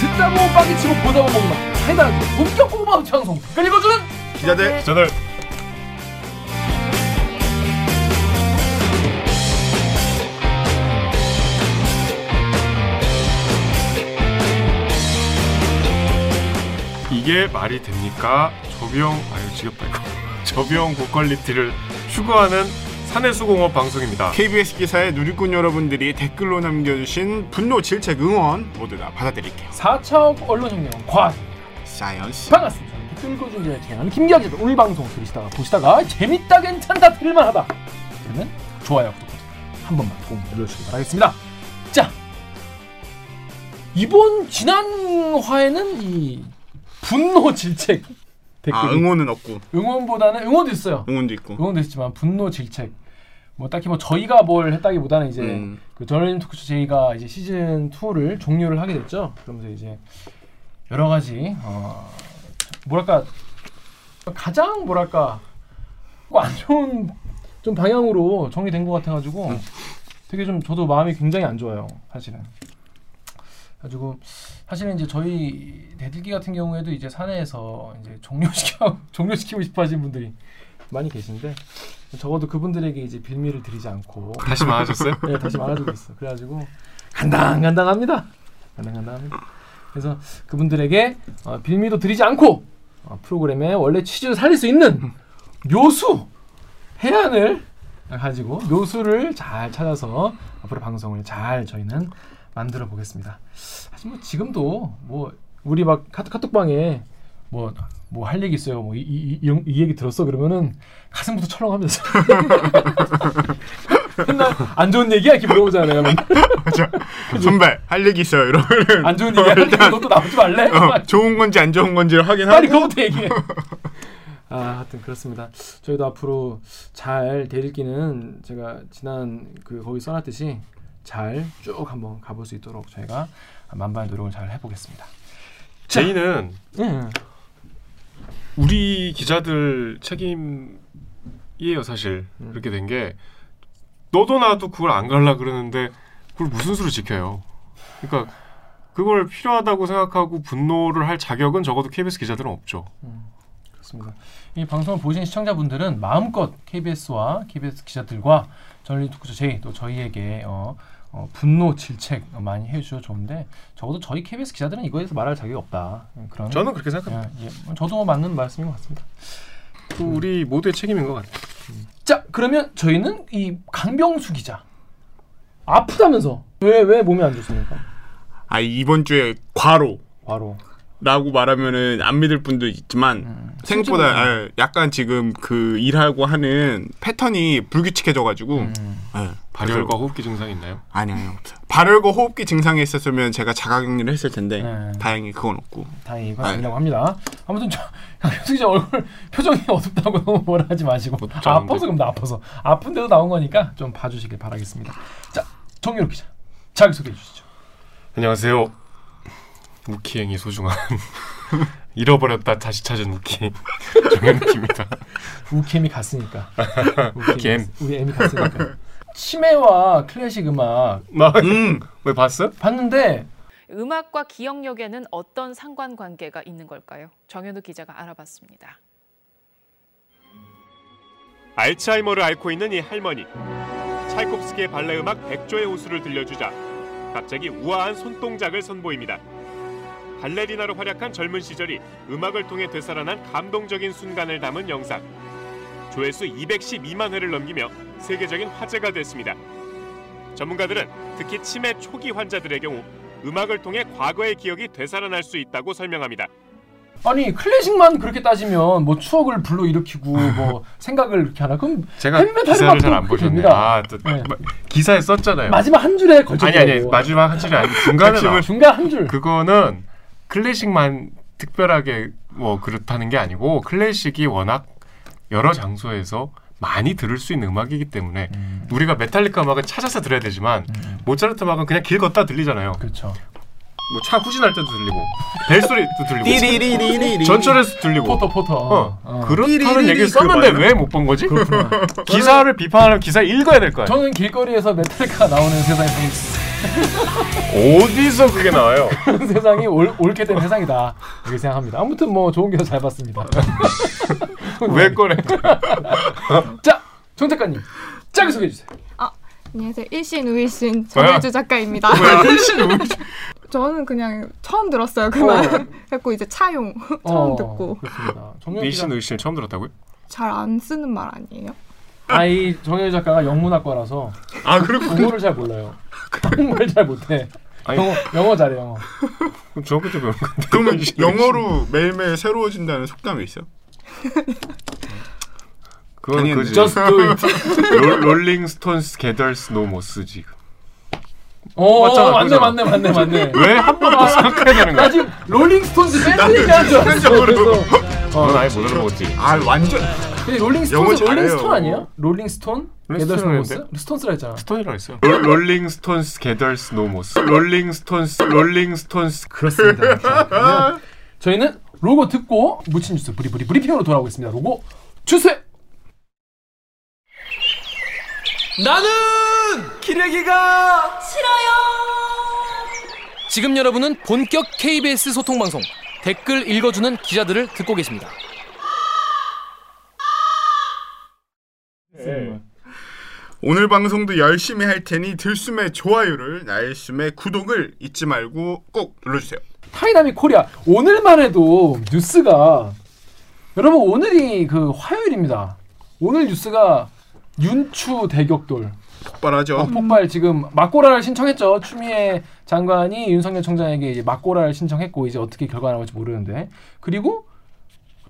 듣다 보면 빵이 치고 보다 보면 먹나 사이다 본격 고구마 방송. 그리고 주는 기자들. 저는 이게 말이 됩니까? 저비용 아유 지겹다 이거 저비용 고퀄리티를 추구하는 산해수공업 방송입니다. KBS 기사의 누리꾼 여러분들이 댓글로 남겨주신 분노, 질책, 응원 모두 다 받아드릴게요. 4차업 언론혁명 관 사이언스. 반갑습니다 댓글 고증기를 진행하는 김기화 오늘 방송 들으시다가 보시다가 재밌다 괜찮다 들을만하다 그러면 좋아요 구독 한 번만 꼭 눌러주시기 바라겠습니다 자 이번 지난 화에는 이 분노 질책 댓글 아 응원은 없고 응원보다는 응원도 있어요 응원도 있고. 응원도 있지만 분노 질책 뭐 딱히 뭐 저희가 뭘 했다기보다는 이제 음. 그 저널리즘 토크쇼 저희가 이제 시즌 2를 종료를 하게 됐죠. 그러면서 이제 여러 가지 어 뭐랄까 가장 뭐랄까 뭐안 좋은 좀 방향으로 정리된 것 같아가지고 음. 되게 좀 저도 마음이 굉장히 안 좋아요. 사실은. 가지고 사실은 이제 저희 대들기 같은 경우에도 이제 사내에서 이제 종료시켜 종료시키고 싶어 하시는 분들이 많이 계신데 적어도 그분들에게 이제 빌미를 드리지 않고 다시 많아졌어요? 네, 다시 말아주고 있어. 그래가지고 간당간당합니다. 간당간당합니다. 그래서 그분들에게 어, 빌미도 드리지 않고 어, 프로그램의 원래 취지를 살릴 수 있는 묘수 해안을 가지고 묘수를 잘 찾아서 앞으로 방송을 잘 저희는 만들어 보겠습니다. 사실 뭐 지금도 뭐 우리 막 카톡, 카톡 방에 뭐 뭐 할 얘기 있어요. 뭐이 이, 이, 이 얘기 들었어 그러면은 가슴부터 철렁하면서 맨날 안 좋은 얘기야 이렇게 물어보잖아요. 맞아. 선배 할 얘기 있어요. 이러면은 안 좋은 얘기야. 일단 너도 나오지 말래? 어, 좋은 건지 안 좋은 건지를 확인하고. 빨리 그거부터 얘기해. 아, 하여튼 그렇습니다. 저희도 앞으로 잘 대읽기는 제가 지난 그 거기 써놨듯이 잘 쭉 한번 가볼 수 있도록 저희가 만반의 노력을 잘 해보겠습니다. 제이는 예. 우리 기자들 책임이에요 사실 음. 그렇게 된 게 너도 나도 그걸 안 갈라 그러는데 그걸 무슨 수로 지켜요 그러니까 그걸 필요하다고 생각하고 분노를 할 자격은 적어도 KBS 기자들은 없죠 그렇습니다. 이 방송을 보신 시청자분들은 마음껏 KBS와 KBS 기자들과 저널리 토크쇼 제이 또 저희에게 어, 어, 분노 질책 많이 해주셔도 좋은데 적어도 저희 KBS 기자들은 이거에 대해서 말할 자격이 없다. 그런 저는 그렇게 생각합니다 예, 예. 저도 뭐 맞는 말씀인 것 같습니다. 그 우리 모두의 책임인 것 같아요 자 그러면 저희는 이 강병수 기자 아프다면서 왜 왜 몸이 안 좋습니까? 아 이번 주에 과로. 바로 라고 말하면은 안 믿을 분도 있지만 음. 생각보다 예, 약간 지금 그 일하고 하는 패턴이 불규칙해져가지고 음. 예, 발열과 호흡기 증상이 있나요? 아니요 발열과 호흡기 증상이 있었으면 제가 자가격리를 했을 텐데 네. 다행히 그건 없고 다행히 이건 아유. 아니라고 합니다. 아무튼 저 강병수 기자 얼굴 표정이 어둡다고 너무 뭐라 하지 마시고 않은데. 아파서 그럼 나 아파서 아픈데도 나온 거니까 좀 봐주시길 바라겠습니다. 자 정유럽 기자 자기 소개해 주시죠. 안녕하세요 우키행이 소중한 잃어버렸다 다시 찾은 우키 정현욱입니다 우캠이 갔으니까. 갔- 우리 M이 갔으니까. 치매와 클래식 음악 음 왜 봤어? 봤는데 음악과 기억력에는 어떤 상관관계가 있는 걸까요? 정현우 기자가 알아봤습니다. 알츠하이머를 앓고 있는 이 할머니 차이콥스키의 발레 음악 백조의 호수를 들려주자 갑자기 우아한 손동작을 선보입니다. 발레리나로 활약한 젊은 시절이 음악을 통해 되살아난 감동적인 순간을 담은 영상. 조회수 212만 회를 넘기며 세계적인 화제가 됐습니다. 전문가들은 특히 치매 초기 환자들의 경우 음악을 통해 과거의 기억이 되살아날 수 있다고 설명합니다. 아니 클래식만 그렇게 따지면 뭐 추억을 불러 일으키고 뭐 생각을 이렇게 하나 그럼 제가 기사를 음악도 잘안 그렇게 보셨네. 아, 또 네. 마- 기사에 썼잖아요. 마지막 한 줄에 걸쳐 아니 아니 마지막 한 줄이 아니고 중간에 나와. 중간 한 줄. 그거는 클래식만 특별하게 뭐 그렇다는 게 아니고 클래식이 워낙 여러 장소에서 많이 들을 수 있는 음악이기 때문에 우리가 메탈리카 음악을 찾아서 들어야 되지만 모차르트 음악은 그냥 길 걷다 들리잖아요. 그렇죠. 뭐차 후진할 때도 들리고 벨 소리도 들리고 띠리리리리리. 전철에서 들리고 포터 포터. 어, 어. 그렇다는 얘기를 썼는데. 왜 못 본 거지? 그렇구나. 기사를 비판하는 기사를 읽어야 될거 아니야. 저는 길거리에서 메탈리카 나오는 있습니다. 어디서 그게 나와요? 그런 세상이 올, 옳게 된 세상이다. 이렇게 생각합니다. 아무튼 뭐 좋은 기사 잘 봤습니다. 왜 꺼내? 자, 정 작가님. 짧게 소개해 주세요. 안녕하세요. 일신 우일신 정혜주 작가입니다. 저는 그냥 처음 들었어요 그 말. 그래고 이제 차용 처음 어, 듣고 그렇습니다. 일신. 의신 처음 들었다고요? 잘 안 쓰는 말 아니에요? 아이 정현 작가가 영문학과라서 아 그렇군. 영어를 잘 몰라요. 한국말 잘 못해. 아니. 영어 영어 잘해 영어. 그럼 중학교 때 배운 건데. 그러면 영어로 매일매일 새로워진다는 속담이 있어? 그건 아니, 그지. Just do it. Roll- Rolling stones gathers no moss지. 어, 맞잖아, 맞네. 맞네, 맞네, 맞네. 왜 한 번 더 생각해야 되는 나 거야? 지금 Rolling Stones 밴드 얘기하는 줄 알았어. 넌 아예 못 들어먹었지. 아 완전 근데 rolling stone. Rolling stone 아니야? 롤링스톤? 롤링스톤 게더스노모스? Stones라 했잖아. Stone이라고 했어요. Roll- Rolling stones gathers no moss. Rolling stones rolling stones 그렇습니다. 저희는 로고 듣고 묻힌 뉴스 브리브리 브리핑으로 돌아오겠습니다. 로고 주세요. 나는 기레기가 싫어요. 지금 여러분은 본격 KBS 소통 방송 댓글 읽어주는 기자들을 듣고 계십니다. 오늘 방송도 열심히 할 테니 들숨에 좋아요를 날숨에 구독을 잊지 말고 꼭 눌러주세요. Dynamic Korea 오늘만 해도 뉴스가 여러분 오늘이 그 화요일입니다. 오늘 뉴스가 윤추 대격돌 폭발하죠. 어, 폭발 지금 막고라를 신청했죠. 추미애 장관이 윤석열 총장에게 이제 막고라를 신청했고 이제 어떻게 결과가 나올지 모르는데 그리고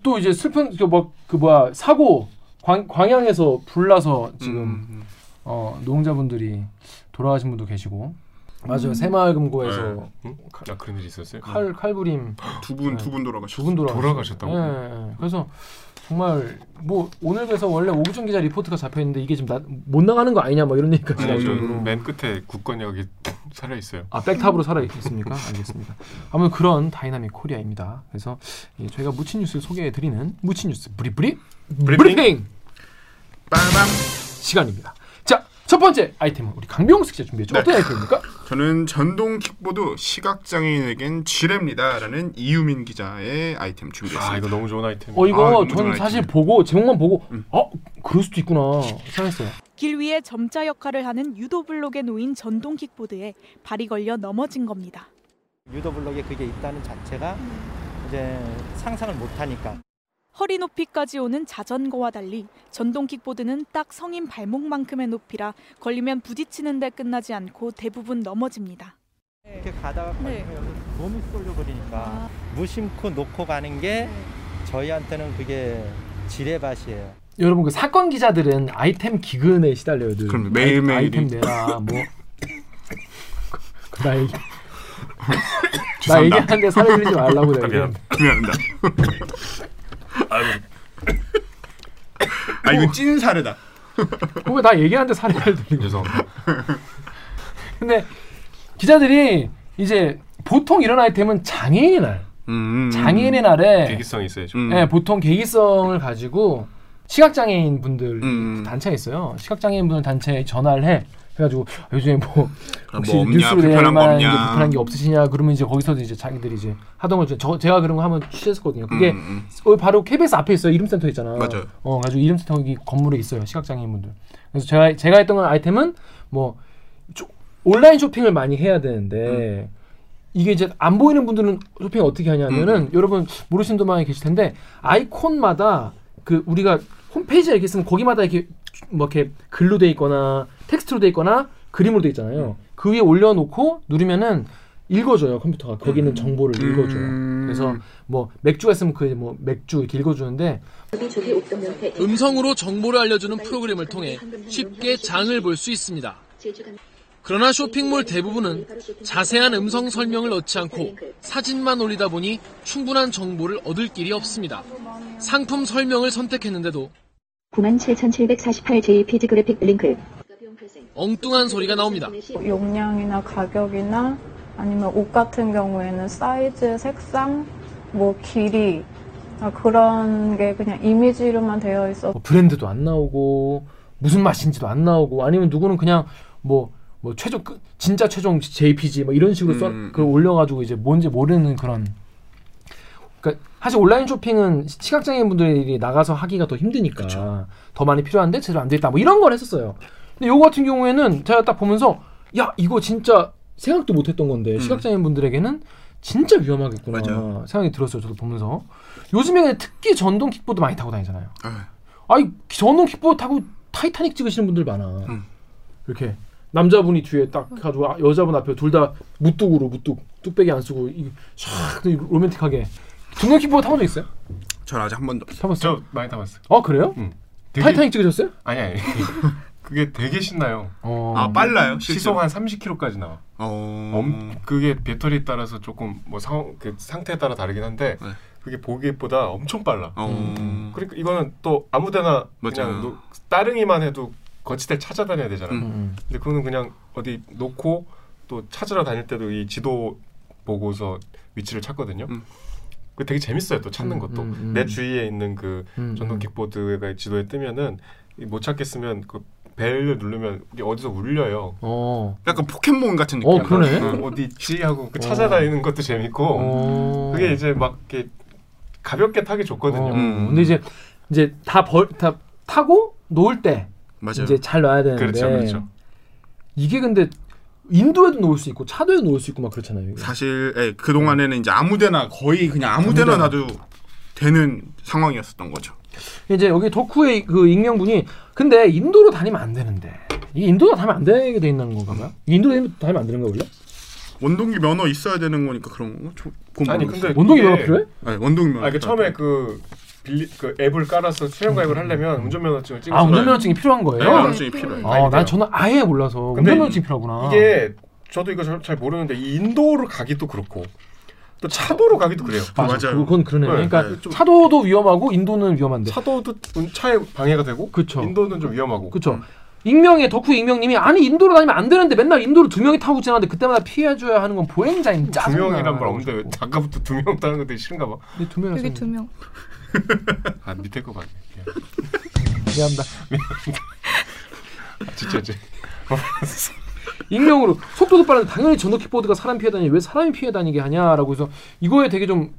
또 이제 슬픈 그뭐그 뭐야 사고 광, 광양에서 불나서 지금 음, 어, 노동자분들이 돌아가신 분도 계시고 맞아요 새마을금고에서 응? 나 그런 일이 있었어요. 칼 칼부림 두 분 두 분 돌아가셨어. 두분 돌아가셨어요. 돌아가셨다고? 예, 예, 예. 그래서 정말 뭐 오늘 그래서 원래 옥유정 기자 리포트가 잡혀 있는데 이게 지금 나, 못 나가는 거 아니냐 뭐 이런 얘기까지 나올 음. 정도로. 맨 끝에 국권역이 살아 있어요. 아 백탑으로 살아 있습니까? 알겠습니다. 아무튼 그런 dynamic Korea입니다. 그래서 예, 저희가 묻힌 뉴스를 소개해 드리는 묻힌 뉴스 브리브리 브리핑? 빠밤. 시간입니다. 자 첫 번째 아이템은 우리 강병수 기자 준비했죠. 네. 어떤 아이템입니까? 저는 전동 킥보드 시각 장애인에겐 지뢰입니다라는 이유민 기자의 아이템 준비했습니다. 아 이거 너무 좋은 아이템. 어 이거 아, 너무 저는 좋은 사실 아이템. 보고 제목만 보고 음. 어 그럴 수도 있구나 생각했어요. 길 위에 점자 역할을 하는 유도 블록에 놓인 전동 킥보드에 발이 걸려 넘어진 겁니다. 유도블록에 그게 있다는 자체가 이제 상상을 못 하니까 허리 높이까지 오는 자전거와 달리 전동 킥보드는 딱 성인 발목만큼의 높이라 걸리면 부딪히는 데 끝나지 않고 대부분 넘어집니다. 이렇게 가다가 네. 걸리면 여기 몸이 쏠려 버리니까 아. 무심코 놓고 가는 게 저희한테는 그게 지뢰밭이에요. 여러분 그 사건 기자들은 아이템 기근에 시달려요 늘. 그럼요. 매일매일이. 아이, 템 내라 뭐. 나 얘기. 나. 얘기하는데 살을 들이지 말라고 내가. 미안합니다. 아 이건 찐 사례다. 왜나 얘기하는데 잘 들리고. 죄송합니다. 근데 기자들이 이제 보통 이런 아이템은 장애인의 날, 음, 장애인의 날에 계기성이 있어야죠. 음. 예, 보통 계기성을 가지고 시각장애인 분들 음. 단체가 있어요. 시각장애인 분들 단체에 전화를 해. 해가지고 요즘에 뭐 아, 혹시 뭐 없냐, 뉴스로 불편한 낼거 만한 게. 불편한 게 없으시냐 그러면 이제 거기서도 이제 자기들이 이제 하던 거 저, 제가 그런 거 한번 취재했었거든요. 그게 음, 음. 어, 바로 KBS 앞에 있어요. 이름센터 있잖아. 맞아요. 어, 가지고 이름센터 여기 건물에 있어요. 시각장애인분들. 그래서 제가 제가 했던 건 아이템은 뭐 조- 온라인 쇼핑을 많이 해야 되는데 이게 이제 안 보이는 분들은 쇼핑 어떻게 하냐면은 여러분 모르시는 분들 많이 계실 텐데 아이콘마다 그 우리가 홈페이지에 이렇게 있으면 거기마다 이렇게 뭐 이렇게 글로 돼 있거나 텍스트로 돼 있거나 그림으로 돼 있잖아요. 그 위에 올려놓고 누르면은 읽어줘요 컴퓨터가 거기 있는 정보를 읽어줘요. 음. 그래서 뭐 맥주가 있으면 그 뭐 맥주 이렇게 읽어주는데 음성으로 정보를 알려주는 프로그램을 통해 쉽게 장을 볼 수 있습니다. 그러나 쇼핑몰 대부분은 자세한 음성 설명을 넣지 않고 사진만 올리다 보니 충분한 정보를 얻을 길이 없습니다. 상품 설명을 선택했는데도 97,748 JPG 그래픽 링크 엉뚱한 소리가 나옵니다. 용량이나 가격이나 아니면 옷 같은 경우에는 사이즈, 색상, 뭐 길이 아, 그런 게 그냥 이미지로만 되어 있어. 뭐 브랜드도 안 나오고 무슨 맛인지도 안 나오고 아니면 누구는 그냥 뭐뭐 최종 그- 진짜 최종 JPG 뭐 이런 식으로 써 음. 그 올려가지고 이제 뭔지 모르는 그런 그러니까 사실 온라인 쇼핑은 시각장애인 분들이 나가서 하기가 더 힘드니까 더 많이 필요한데 제대로 안 돼 있다 뭐 이런 걸 했었어요. 근데 요거 같은 경우에는 제가 딱 보면서 야 이거 진짜 생각도 못했던 건데 음. 시각장애인 분들에게는 진짜 위험하겠구나 맞아요. 생각이 들었어요. 저도 보면서 요즘에 특히 전동 킥보드 많이 타고 다니잖아요. 아, 아니 전동 킥보드 타고 타이타닉 찍으시는 분들 많아. 음. 이렇게 남자분이 뒤에 딱 가지고 아, 여자분 앞에 둘 다 무뚝으로 무뚝 뚝배기 안 쓰고 이샥 로맨틱하게 전동 킥보드 타본 적 있어요? 전 아직 한 번도 없어요. 타봤어요? 저 많이 타봤어요. 어 그래요? 응. 되게- 타이타닉 찍으셨어요? 아니 아니. 그게 되게 신나요. 어. 아 빨라요? 시속 한 30km까지 나와. 어. 엄, 그게 배터리 따라서 조금 뭐 상, 그 상태에 따라 다르긴 한데 네. 그게 보기보다 엄청 빨라. 어. 그러니까 이거는 또 아무데나 맞아요. 그냥 노, 따릉이만 해도 거치대 찾아다녀야 되잖아. 음. 음. 근데 그거는 그냥 어디 놓고 또 찾으러 다닐 때도 이 지도 보고서 위치를 찾거든요. 음. 그 되게 재밌어요. 또 찾는 음, 것도 음, 음. 내 주위에 있는 그 음, 전동 음. 킥보드가 지도에 뜨면은 이못 찾겠으면 그 벨을 누르면 이게 어디서 울려요. 어. 약간 포켓몬 같은 느낌. 어, 그러네. 어, 어디 있지 하고 그 찾아다니는 것도 재밌고 어. 그게 이제 막 이렇게 가볍게 타기 좋거든요. 어. 음. 근데 이제 이제 다 벌 다 타고 놓을 때 맞아요. 이제 잘 놔야 되는데 그렇죠, 그렇죠. 이게 근데 인도에도 놓을 수 있고 차도에도 놓을 수 있고 막 그렇잖아요. 이게. 사실 예, 그 동안에는 이제 아무데나 거의 그냥 아무데나. 놔도 되는 상황이었었던 거죠. 이제 여기 덕후의 그 익명분이 근데 인도로 다니면 안 되는데 이게 인도로 다니면 안 되게 돼 있는 건가 봐요? 인도로 다니면 안 되는 거 원래? 원동기 면허 있어야 되는 거니까 그런? 저, 그건 아니. 근데 원동기 면허 필요해? 네, 원동기 면허. 아, 그 처음에 그 빌리 그 앱을 깔아서 수령 가입을 하려면 운전면허증을 찍어서 아 운전면허증이 필요한 거예요? 네, 면허증이 필요해요. 아, 난 저는 아예 몰라서 근데 운전면허증이 필요하구나. 이게 저도 이거 잘, 잘 모르는데 이 인도를 가기 도 그렇고 또 차도로 가기도 그래요. 맞아, 맞아요. 그건 그러네. 네, 그러니까 네, 좀- 차도도 위험하고 인도는 위험한데. 차도도 운- 차에 방해가 되고 그쵸. 인도는 좀 위험하고. 그렇죠. 익명의 덕후 익명님이 아니 인도로 다니면 안 되는데 맨날 인도로 두 명이 타고 지나는데 그때마다 피해줘야 하는 건 보행자인 두 짜증나. 명이란 말 없는데 왜 아까부터 두명거 되게 싫은가 봐. 근데 두 여기 두 명. 아 밑에 거 봐. 미안합니다. 아, 진짜 이제 익명으로 속도도 빠른데 당연히 전동 킥보드가 사람 피해 다니니 왜 사람이 피해 다니게 하냐라고 해서 이거에 되게 좀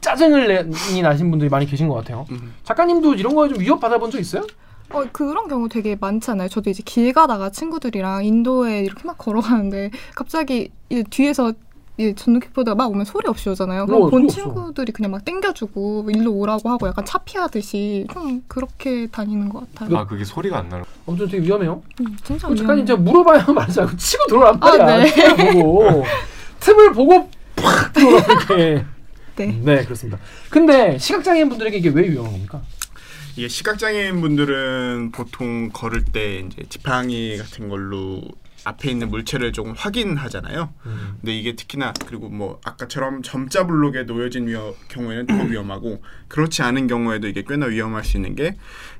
짜증을 내니 나신 분들이 많이 계신 것 같아요. 음. 작가님도 이런 거에 좀 위협 받아본 적 있어요? 어, 그런 경우 되게 많잖아요. 저도 이제 길 가다가 친구들이랑 인도에 이렇게 막 걸어가는데 갑자기 이 뒤에서 이 전동 킥보드가 막 오면 소리 없이 오잖아요. 그럼 어, 본. 친구들이 그냥 막 땡겨주고 일로 오라고 하고 약간 차 피하듯이 좀 그렇게 다니는 것 같아요. 아 그게 소리가 안 나는. 아무튼 되게 위험해요. 음, 진짜 작가님 위험해요. 제가 물어봐야 않고 치고 들어오란 아, 말이야. 네. 틈을 보고 틈을 보고 팍 들어오라 이렇게. 네. 네 그렇습니다. 근데 시각장애인 분들에게 이게 왜 위험한 겁니까? 이게 시각장애인 분들은 보통 걸을 때 이제 지팡이 같은 걸로 앞에 있는 물체를 조금 확인하잖아요. 근데 이게 특히나 그리고 뭐 아까처럼 점자 블록에 놓여진 위험, 경우에는 더 위험하고 그렇지 않은 경우에도 이게 꽤나 위험할 수 있는 게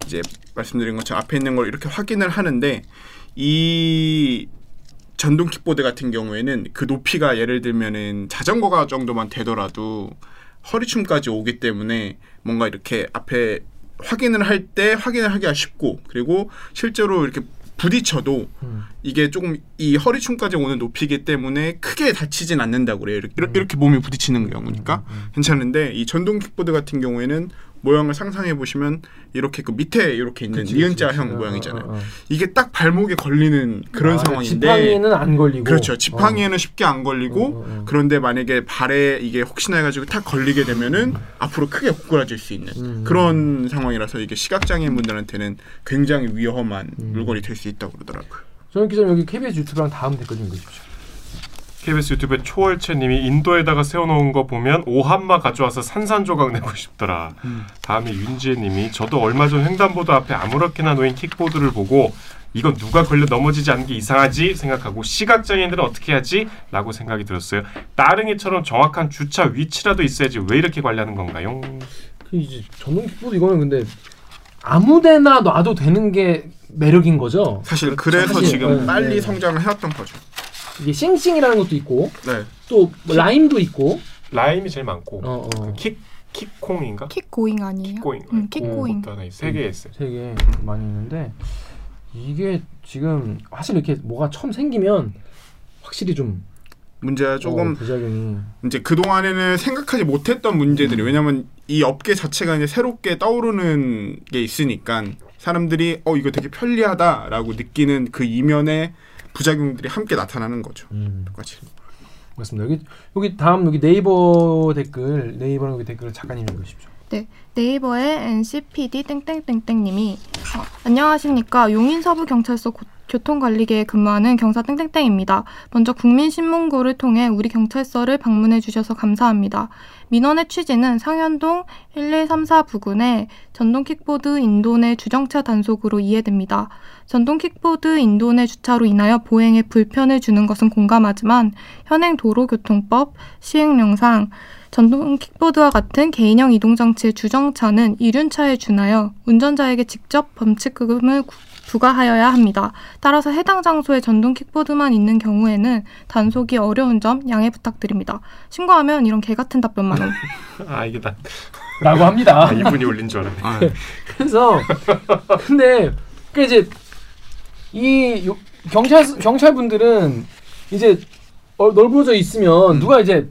이제 말씀드린 것처럼 앞에 있는 걸 이렇게 확인을 하는데 이 전동 킥보드 같은 경우에는 그 높이가 예를 들면은 자전거가 정도만 되더라도 허리춤까지 오기 때문에 뭔가 이렇게 앞에 확인을 할 때 확인을 하기가 쉽고 그리고 실제로 이렇게 부딪혀도 음. 이게 조금 이 허리춤까지 오는 높이기 때문에 크게 다치진 않는다고 그래요. 이렇게, 이렇게 몸이 부딪히는 경우니까 괜찮은데 이 전동 킥보드 같은 경우에는 모양을 상상해 보시면 이렇게 그 밑에 이렇게 있는 그치, 니은자형 그치. 모양이잖아요. 어, 어, 어. 이게 딱 발목에 걸리는 그런 아, 상황인데 지팡이는 안 걸리고. 그렇죠. 지팡이에는 쉽게 안 걸리고 어, 어, 어. 그런데 만약에 발에 이게 혹시나 해가지고 탁 걸리게 되면은 앞으로 크게 고꾸라질 수 있는 음. 그런 상황이라서 이게 시각 장애인 분들한테는 굉장히 위험한 음. 물건이 될 수 있다고 그러더라고요. 저는 기자님 여기 KBS 유튜브랑 다음 댓글 좀 읽어주십시오. KBS 유튜브에 초월채님이 인도에다가 세워놓은 거 보면 오한마 가져와서 산산조각 내고 싶더라. 다음에 윤지혜님이 저도 얼마 전 횡단보도 앞에 아무렇게나 놓인 킥보드를 보고 이건 누가 걸려 넘어지지 않는 게 이상하지 생각하고 시각장애인들은 어떻게 하지? 라고 생각이 들었어요. 따릉이처럼 정확한 주차 위치라도 있어야지 왜 이렇게 관리하는 건가요? 그 이제 전동 킥보드 이거는 근데 아무데나 놔도 되는 게 매력인 거죠. 사실 그래서 사실, 지금 네, 빨리 네. 성장을 해왔던 거죠. 이게 싱싱이라는 것도 있고 네. 또 뭐 라임도 있고 라임이 제일 많고 어, 어. 킥 킥콩인가? 킥고잉 아니에요? 킥고잉. 응, 킥고잉. 또 하나 있어. 세개 있어요. 세개 많이 있는데 이게 지금 사실 이렇게 뭐가 처음 생기면 확실히 좀 문제가 조금 어, 부작용이 이제 그 동안에는 생각하지 못했던 문제들이 왜냐면 이 업계 자체가 이제 새롭게 떠오르는 게 있으니까 사람들이 어 이거 되게 편리하다라고 느끼는 그 이면에 부작용들이 함께 나타나는 거죠. 음, 똑같이. 맞습니다. 여기 여기 다음 여기 네이버 댓글 네이버 여기 댓글을 작가님 읽으십시오. 네이버의 NCPD 땡땡땡땡님이 어, 안녕하십니까 용인 서부 경찰서 고- 교통관리계에 근무하는 경사 땡땡땡입니다. 먼저 국민신문고를 통해 우리 경찰서를 방문해 주셔서 감사합니다. 민원의 취지는 상현동 1134 부근의 전동 킥보드 인도내 주정차 단속으로 이해됩니다. 전동 킥보드 인도내 주차로 인하여 보행에 불편을 주는 것은 공감하지만 현행 도로교통법 시행령상 전동 킥보드와 같은 개인형 이동장치의 주정차는 이륜차에 준하여 운전자에게 직접 범칙금을 구- 부과하여야 합니다. 따라서 해당 장소에 전동 킥보드만 있는 경우에는 단속이 어려운 점 양해 부탁드립니다. 신고하면 이런 개 같은 답변만. 아 이게 나 라고 합니다. 아, 이분이 올린 줄 알았네. 아, 그래서 근데 그 이제 이 요- 경찰 경찰 분들은 이제 어, 넓어져 있으면 음. 누가 이제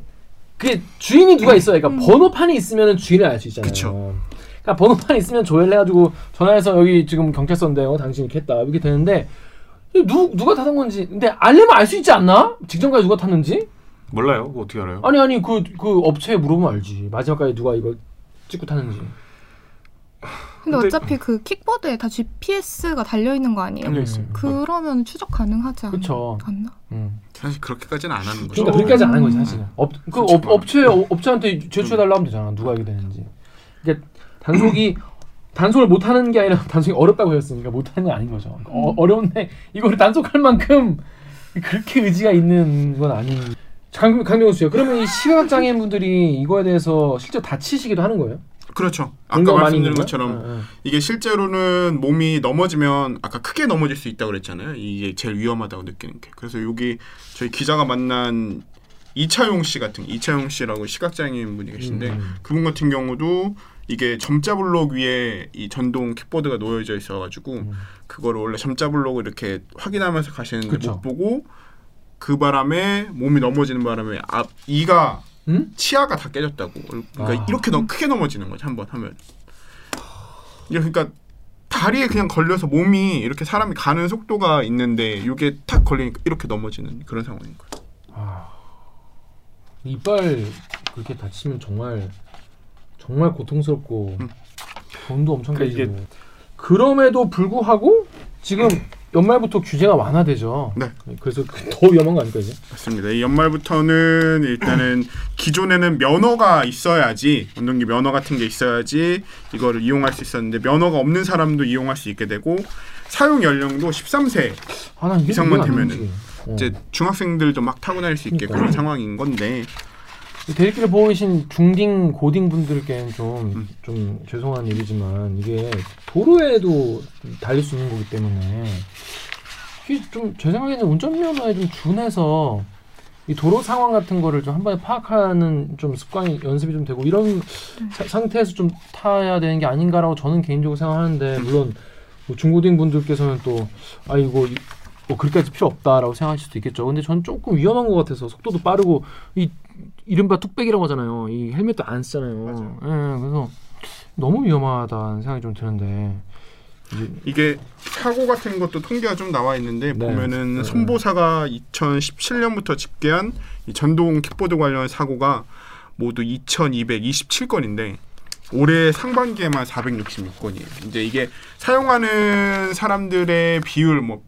그 주인이 누가 있어요. 그러니까 번호판이 있으면 주인을 알 수 있잖아요. 그쵸. 그러니까 번호판이 있으면 조회를 해가지고 전화해서 여기 지금 경찰서인데요. 당신 이렇게 했다 이렇게 되는데 누 누가 타는 건지 근데 알려면 알 수 있지 않나? 직전까지 누가 탔는지? 몰라요. 어떻게 알아요? 아니 아니 그 그 업체에 물어보면 알지. 마지막까지 누가 이거 찍고 탔는지. 근데 근데- 어차피 그 킥보드에 다 GPS가 달려 있는 거 아니에요? 달려 있어요. 그러면 추적 가능하지 않, 그쵸. 않나? 음. 사실 그렇게까지는 안 하는 거죠. 그러니까 그렇게까지 안 하는 거지 사실은. 업, 그. 업, 업체 업- 업체한테 제출해 달라고 하면 되잖아. 누가 이게 되는지. 그러니까 단속이 단속을 못 하는 게 아니라 단속이 어렵다고 했으니까 못 하는 게 아닌 거죠. 그러니까 어, 어려운데 이거를 단속할 만큼 그렇게 의지가 있는 건 아닌. 강, 강병수 씨요. 그러면 이 시각 장애인 분들이 이거에 대해서 실제 다치시기도 하는 거예요? 그렇죠. 아까 말씀드린 것처럼? 응, 응. 이게 실제로는 몸이 넘어지면 아까 크게 넘어질 수 있다고 그랬잖아요. 이게 제일 위험하다고 느끼는 게. 그래서 여기 저희 기자가 만난 이차용 씨 같은 이차용 씨라고 시각장애인 분이 계신데 음. 그분 같은 경우도 이게 점자 블록 위에 이 전동 킥보드가 놓여져 있어가지고 음. 그거를 원래 점자 블록을 이렇게 확인하면서 가시는데 그쵸. 못 보고 그 바람에 몸이 넘어지는 바람에 앞 이가 응? 치아가 다 깨졌다고. 그러니까 아. 이렇게 너무 크게 넘어지는 거지 한 번 하면. 이게 그러니까 다리에 그냥 걸려서 몸이 이렇게 사람이 가는 속도가 있는데 이게 탁 걸리니까 이렇게 넘어지는 그런 상황인 거예요. 아, 이빨 그렇게 다치면 정말 정말 고통스럽고 음. 돈도 엄청 그러니까 깨지고 그럼에도 불구하고 지금 연말부터 규제가 완화되죠. 네. 그래서 그- 더 위험한 거 아닐까 이제? 맞습니다. 이 연말부터는 일단은 기존에는 면허가 있어야지 운동기 면허 같은 게 있어야지 이거를 이용할 수 있었는데 면허가 없는 사람도 이용할 수 있게 되고 사용 연령도 13세 아, 이상만 되면은. 이제 중학생들도 막 타고 다닐 수 있게 그러니까요. 그런 상황인 건데 대리기를 보고 계신 중딩 고딩 분들께는 좀 음. 좀 죄송한 얘기지만 이게 도로에도 달릴 수 있는 거기 때문에 이게 좀제 생각에는 운전면허에 좀 준해서 이 도로 상황 같은 거를 좀 한 번에 파악하는 좀 습관이 연습이 좀 되고 이런 사- 상태에서 좀 타야 되는 게 아닌가라고 저는 개인적으로 생각하는데 물론 뭐 중고딩 분들께서는 또 아이고 뭐 그렇게까지 필요 없다라고 생각하실 수도 있겠죠. 근데 저는 조금 위험한 것 같아서 속도도 빠르고 이 이른바 뚝배기라고 하잖아요. 이 헬멧도 안 쓰잖아요. 예, 그래서 너무 위험하다는 생각이 좀 드는데 이게 사고 같은 것도 통계가 좀 나와 있는데 네. 보면은 네. 손보사가 2017년부터 집계한 이 전동 킥보드 관련 사고가 모두 2,227건인데 올해 상반기에만 466건이에요. 이제 이게 사용하는 사람들의 비율 뭐그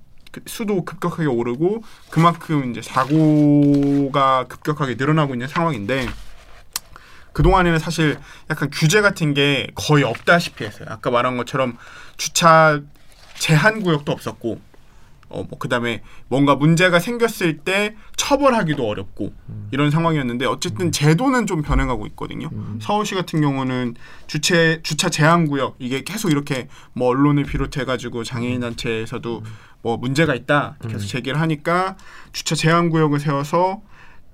수도 급격하게 오르고 그만큼 이제 사고가 급격하게 늘어나고 있는 상황인데 그 동안에는 사실 약간 규제 같은 게 거의 없다시피 했어요. 아까 말한 것처럼 주차 제한 구역도 없었고 어, 뭐 그다음에 뭔가 문제가 생겼을 때 처벌하기도 어렵고 이런 상황이었는데 어쨌든 제도는 좀 변해가고 있거든요. 서울시 같은 경우는 주체 주차 제한 구역 이게 계속 이렇게 뭐 언론을 비롯해 가지고 장애인 단체에서도 뭐 문제가 있다 계속 제기를 하니까 주차 제한 구역을 세워서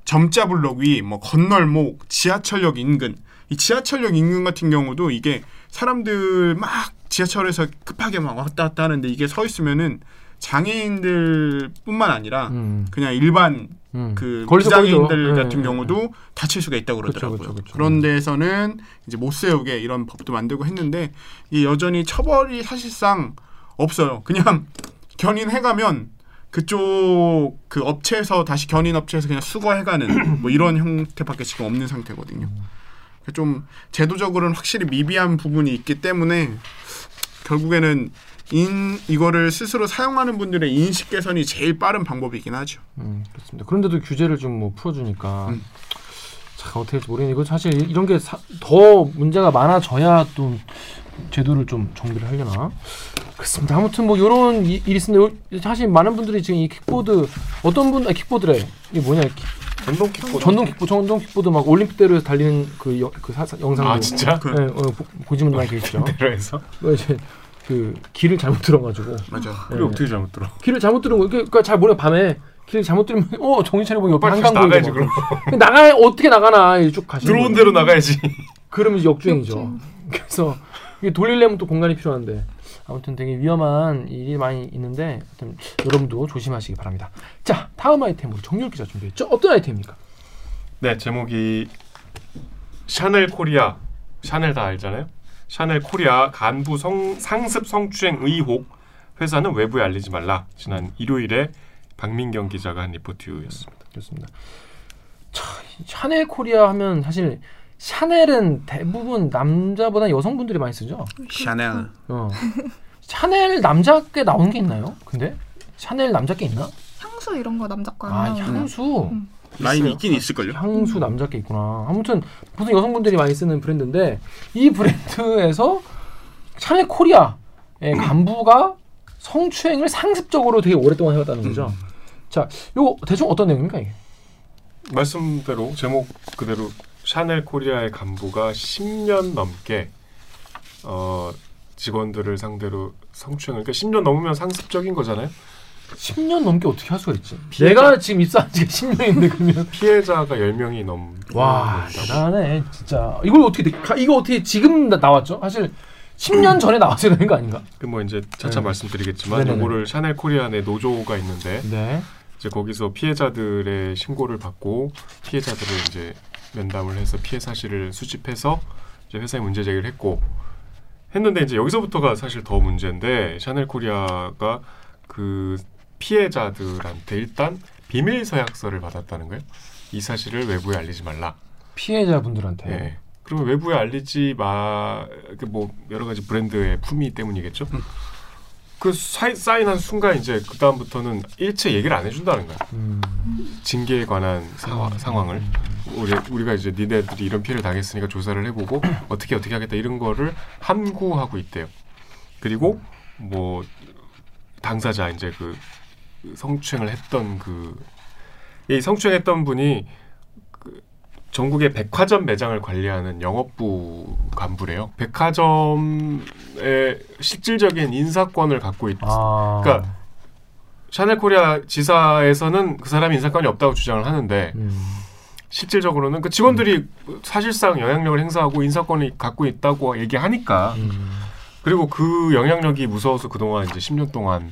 점자 블록 위, 뭐 건널목, 지하철역 인근. 이 지하철역 인근 같은 경우도 이게 사람들 막 지하철에서 급하게 막 왔다 갔다 하는데 이게 서 있으면은 장애인들뿐만 아니라 음. 그냥 일반 음. 그 비장애인들 걸리죠. 같은 예, 경우도 다칠 수가 있다고 그쵸, 그러더라고요. 그쵸, 그쵸. 그런 데에서는 이제 못 세우게 이런 법도 만들고 했는데 이 여전히 처벌이 사실상 없어요. 그냥 견인해가면 그쪽 그 업체에서 다시 견인 업체에서 그냥 수거해가는 뭐 이런 형태밖에 지금 없는 상태거든요. 좀 제도적으로는 확실히 미비한 부분이 있기 때문에 결국에는 인 이거를 스스로 사용하는 분들의 인식 개선이 제일 빠른 방법이긴 하죠. 음, 그렇습니다. 그런데도 규제를 좀 뭐 풀어주니까 음. 참 어떻게 될지 모르겠는데 이거 사실 이런 게 더 문제가 많아져야 또 제도를 좀 정비를 하려나 그렇습니다. 아무튼 뭐 이런 이- 일이 있는데 요- 사실 많은 분들이 지금 이 킥보드 어떤 분 아, 킥보드래 이게 뭐냐 킥- 전동 킥보드. 전동 킥보드 전동 킥보드 막 올림픽대로에서 달리는 그, 여, 그 사, 영상 아 진짜? 그- 네, 어, 보, 분들 많이 계시죠. 대로에서? 그 이제 그 길을 잘못 들어가지고 맞아. 그게 네. 어떻게 잘못 들어? 길을 잘못 들은 거 그러니까 잘 모르 밤에 길 잘못 들으면 어 정신 차려 보면 옆에 빨리 한강 나가야지 막. 그럼. 나가 어떻게 나가나 이제 쭉 가시는 들어온. 대로 나가야지. 그러면 이제 역주행이죠. 그래서 이게 돌리려면 또 공간이 필요한데 아무튼 되게 위험한 일이 많이 있는데 여러분도 조심하시기 바랍니다. 자 다음 아이템으로 정렬 기자 준비했죠. 어떤 아이템입니까? 네 제목이 샤넬 코리아 샤넬 다 알잖아요. 샤넬 코리아 간부 성, 상습 성추행 의혹 회사는 외부에 알리지 말라. 지난 일요일에 박민경 기자가 한 리포트였습니다. 그렇습니다. 차, 샤넬 코리아 하면 사실 샤넬은 대부분 남자보다 여성분들이 많이 쓰죠. 샤넬. 어. 샤넬 남자 게 나온 게 있나요? 근데 샤넬 남자 게 있나? 향수 이런 거 남자 거 아 아니야? 향수. 음. 라인. 있긴 있을걸요. 향수 남자 게 있구나. 아무튼 보통 여성분들이 많이 쓰는 브랜드인데 이 브랜드에서 샤넬 코리아의 간부가 성추행을 상습적으로 되게 오랫동안 해왔다는 거죠. 자, 요거 대충 어떤 내용입니까 이게? 말씀대로 제목 그대로 샤넬 코리아의 간부가 10년 넘게 어, 직원들을 상대로 성추행을 그러니까 10년 넘으면 상습적인 거잖아요. 10년 넘게 어떻게 할 수가 있지? 피해자- 내가 지금 입사한 지가 10년인데 그러면 피해자가 10명이 넘 와. 대단해 진짜 이걸 어떻게 이거 어떻게 지금 나, 나왔죠? 사실 10년 전에 나왔어야 되는 거 아닌가? 그 뭐 이제 차차 네. 말씀드리겠지만 네네네. 요거를 샤넬 코리아 내 노조가 있는데 네. 이제 거기서 피해자들의 신고를 받고 피해자들을 이제 면담을 해서 피해 사실을 수집해서 이제 회사에 문제 제기를 했고 했는데 이제 여기서부터가 사실 더 문제인데 샤넬 코리아가 그 피해자들한테 일단 비밀 서약서를 받았다는 거예요. 이 사실을 외부에 알리지 말라. 피해자분들한테 예. 그러면 외부에 알리지 마. 그뭐 여러 가지 브랜드의 품위 때문이겠죠. 그 사인, 사인한 순간 이제 그 다음부터는 일체 얘기를 안 해준다는 거야. 음. 징계에 관한 상황, 상황을 우리 우리가 이제 니네들이 이런 피해를 당했으니까 조사를 해보고 어떻게 어떻게 하겠다 이런 거를 함구하고 있대요. 그리고 뭐 당사자 이제 그 성추행을 했던 그 이 성추행했던 분이 그 전국의 백화점 매장을 관리하는 영업부 간부래요. 백화점의 실질적인 인사권을 갖고 있. 아. 그러니까 샤넬 코리아 지사에서는 그 사람이 인사권이 없다고 주장을 하는데 음. 실질적으로는 그 직원들이 사실상 영향력을 행사하고 인사권을 갖고 있다고 얘기하니까 음. 그리고 그 영향력이 무서워서 그동안 이제 10년 동안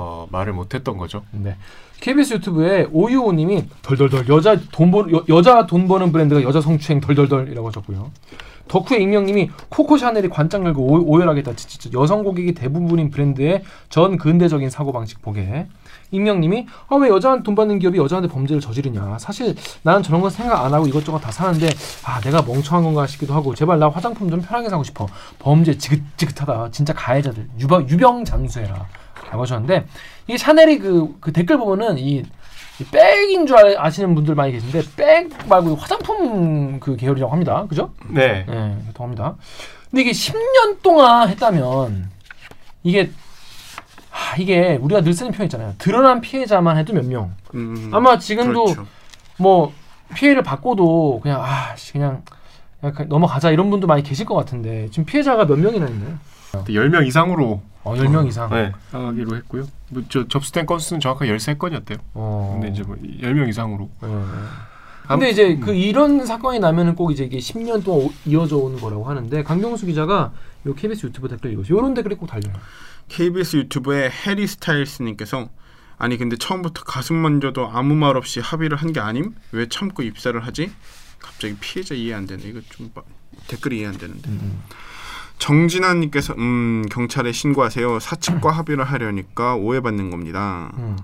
어, 말을 못했던 거죠. 네. KBS 유튜브에 오유호님이 덜덜덜 여자 돈 버, 여, 여자 돈 버는 브랜드가 여자 성추행 덜덜덜이라고 하셨고요. 덕후의 익명님이 코코 샤넬이 관장 열고 오, 오열하겠다. 진짜 여성 고객이 대부분인 브랜드의 전 근대적인 사고 방식 보게. 익명님이 아 왜 여자한테 돈 받는 기업이 여자한테 범죄를 저지르냐. 사실 나는 저런 건 생각 안 하고 이것저것 다 사는데 아 내가 멍청한 건가 싶기도 하고 제발 나 화장품 좀 편하게 사고 싶어. 범죄 지긋지긋하다. 진짜 가해자들 유병 장수해라. 라고 하셨는데 이게 샤넬이 그, 그 댓글 보면은 이, 이 백인 줄 아- 아시는 분들 많이 계신데 백 말고 화장품 그 계열이라고 합니다. 그죠? 네. 네, 그렇다고 합니다. 근데 이게 10년 동안 했다면 이게 하, 아, 이게 우리가 늘 쓰는 표현 있잖아요. 드러난 피해자만 해도 몇 명. 음, 아마 지금도 그렇죠. 뭐 피해를 받고도 그냥 아, 씨, 그냥 그냥 넘어가자 이런 분도 많이 계실 것 같은데 지금 피해자가 몇 명이나 있나요? 10명 이상으로 어, 10명 이상. 네, 하기로 했고요. 뭐 저 접수된 건수는 정확하게 13건이었대요. 어. 근데 이제 뭐 10명 이상으로. 네, 네. 근데 이제 그 이런 사건이 나면은 꼭 이제 이게 10년 동안 오- 이어져 오는 거라고 하는데 강경수 기자가 요 KBS 유튜브 댓글 읽었어요. 요런 댓글이 꼭 달려요. KBS 유튜브에 해리 스타일스 님께서 아니 근데 처음부터 가슴 만져도 아무 말 없이 합의를 한 게 아님? 왜 참고 입사를 하지? 갑자기 피해자 이해 안 되네. 이거 좀 봐- 댓글이 이해 안 되는데. 정진아님께서 음 경찰에 신고하세요. 사측과 합의를 하려니까 오해받는 겁니다. 음.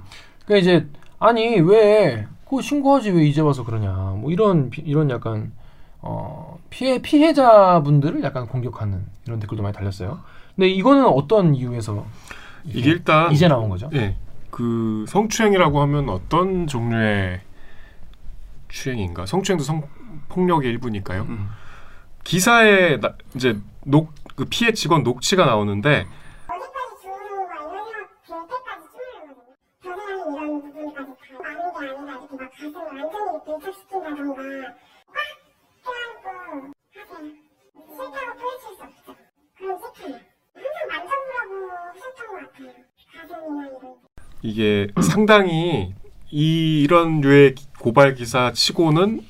그러니까 이제 아니 왜 그거 신고하지 왜 이제 와서 그러냐 뭐 이런 비- 이런 약간 어 피해 피해자분들을 약간 공격하는 이런 댓글도 많이 달렸어요. 근데 이거는 어떤 이유에서 이게 일단 이제 나온 거죠? 예. 그 성추행이라고 하면 어떤 종류의 추행인가? 성추행도 성 폭력의 일부니까요. 음. 기사에 나, 이제 녹 그 피해 직원 녹취가 나오는데 게. 이게 상당히 이 이런 류의 고발 기사 치고는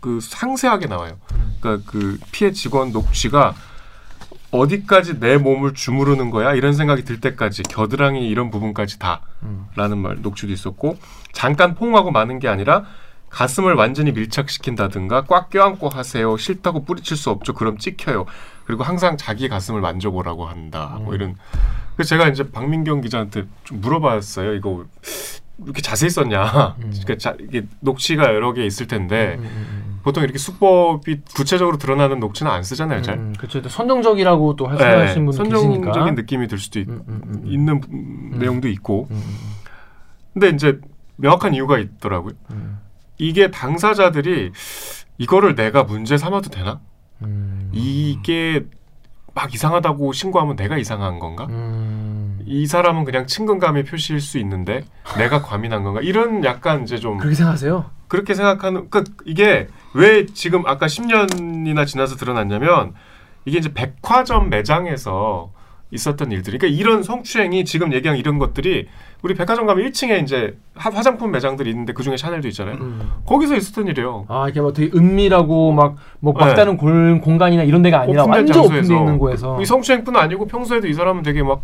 그 상세하게 나와요. 그러니까 그 피해 직원 녹취가 어디까지 내 몸을 주무르는 거야? 이런 생각이 들 때까지 겨드랑이 이런 부분까지 다라는 말 녹취도 있었고 잠깐 포옹하고 마는 게 아니라 가슴을 완전히 밀착시킨다든가 꽉 껴안고 하세요. 싫다고 뿌리칠 수 없죠. 그럼 찍혀요. 그리고 항상 자기 가슴을 만져보라고 한다. 뭐 이런. 그래서 제가 이제 박민경 기자한테 좀 물어봤어요. 이거 이렇게 자세히 썼냐? 그러니까 자, 이게 녹취가 여러 개 있을 텐데 보통 이렇게 수법이 구체적으로 드러나는 녹취는 안 쓰잖아요 잘. 음, 그렇죠. 또 선정적이라고 또 네, 하시는 분들 선정적인 계시니까. 느낌이 들 수도 있, 음, 음, 음. 음, 내용도 있고. 음, 근데 이제 명확한 이유가 있더라고요. 음, 이게 당사자들이 이거를 내가 문제 삼아도 되나? 음, 이게 막 이상하다고 신고하면 내가 이상한 건가? 음. 이 사람은 그냥 친근감의 표시일 수 있는데 내가 과민한 건가 이런 약간 이제 좀 그렇게 생각하세요? 그렇게 생각하는 그 이게 왜 지금 아까 10년이나 지나서 드러났냐면 이게 이제 백화점 매장에서 있었던 일들이 그러니까 이런 성추행이 지금 얘기한 이런 것들이 우리 백화점 가면 1층에 이제 화- 화장품 매장들이 있는데 그 중에 샤넬도 있잖아요. 음. 거기서 있었던 일이에요. 아 이게 뭐 되게 은밀하고 막뭐 네. 막다른 골, 공간이나 이런 데가 아니라 완전 장소에서. 오픈돼 있는 곳에서. 이 성추행뿐 아니고 평소에도 이 사람은 되게 막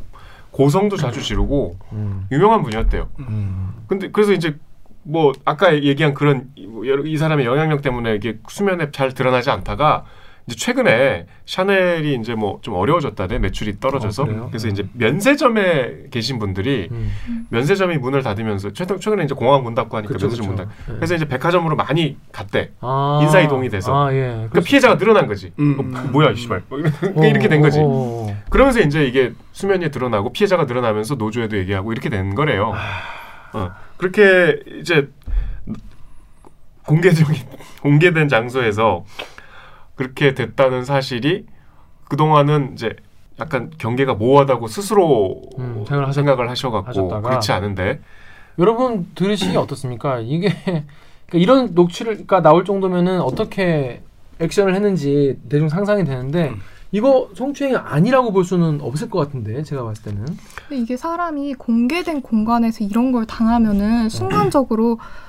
고성도 자주 지르고 음, 유명한 분이었대요. 음. 근데 그래서 이제 뭐 아까 얘기한 그런 이- 사람의 영향력 때문에 이게 수면에 잘 드러나지 않다가 이제 최근에 샤넬이 이제 뭐 좀 어려워졌다네 매출이 떨어져서 어? 그래서 음. 이제 면세점에 계신 분들이 음. 면세점이 문을 닫으면서 최근 최근에 이제 공항 문 닫고 하니까 그쵸, 면세점 문 그쵸. 닫. 네. 그래서 이제 백화점으로 많이 갔대. 아, 인사 이동이 돼서. 아 예. 그러니까 피해자가 늘어난 거지. 음. 어, 뭐야 이 씨발 뭐 이렇게 어, 이렇게 된 거지. 어, 어, 어. 그러면서 이제 이게 수면에 드러나고 피해자가 늘어나면서 노조에도 얘기하고 이렇게 된 거래요. 어, 그렇게 이제 공개적인 공개된 장소에서 그렇게 됐다는 사실이 그 동안은 이제 약간 경계가 모호하다고 스스로 음, 생각을 생각을 하셔갖고 하셨다가. 그렇지 않은데 여러분 들으시기 어떻습니까? 이게 그러니까 이런 녹취가 나올 정도면은 어떻게 액션을 했는지 대충 상상이 되는데 음. 이거 성추행이 아니라고 볼 수는 없을 것 같은데 제가 봤을 때는 근데 이게 사람이 공개된 공간에서 이런 걸 당하면은 순간적으로 어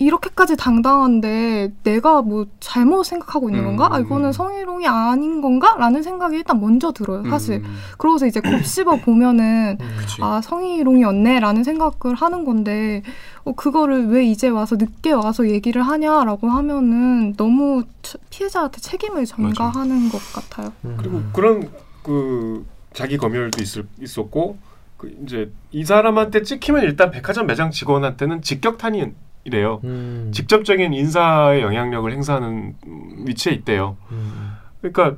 이렇게까지 당당한데 내가 뭐 잘못 생각하고 있는 건가? 아 이거는 성희롱이 아닌 건가?라는 생각이 일단 먼저 들어요. 사실. 음, 그러고서 이제 곱씹어 보면은 그치. 아 성희롱이었네라는 생각을 하는 건데 어, 그거를 왜 이제 와서 늦게 와서 얘기를 하냐라고 하면은 너무 치- 피해자한테 책임을 전가하는 것 같아요. 음. 그리고 그런 그 자기 검열도 있을, 있었고 그 이제 이 사람한테 찍히면 일단 백화점 매장 직원한테는 직격탄이 래요. 음. 직접적인 인사의 영향력을 행사하는 음, 위치에 있대요. 음. 그러니까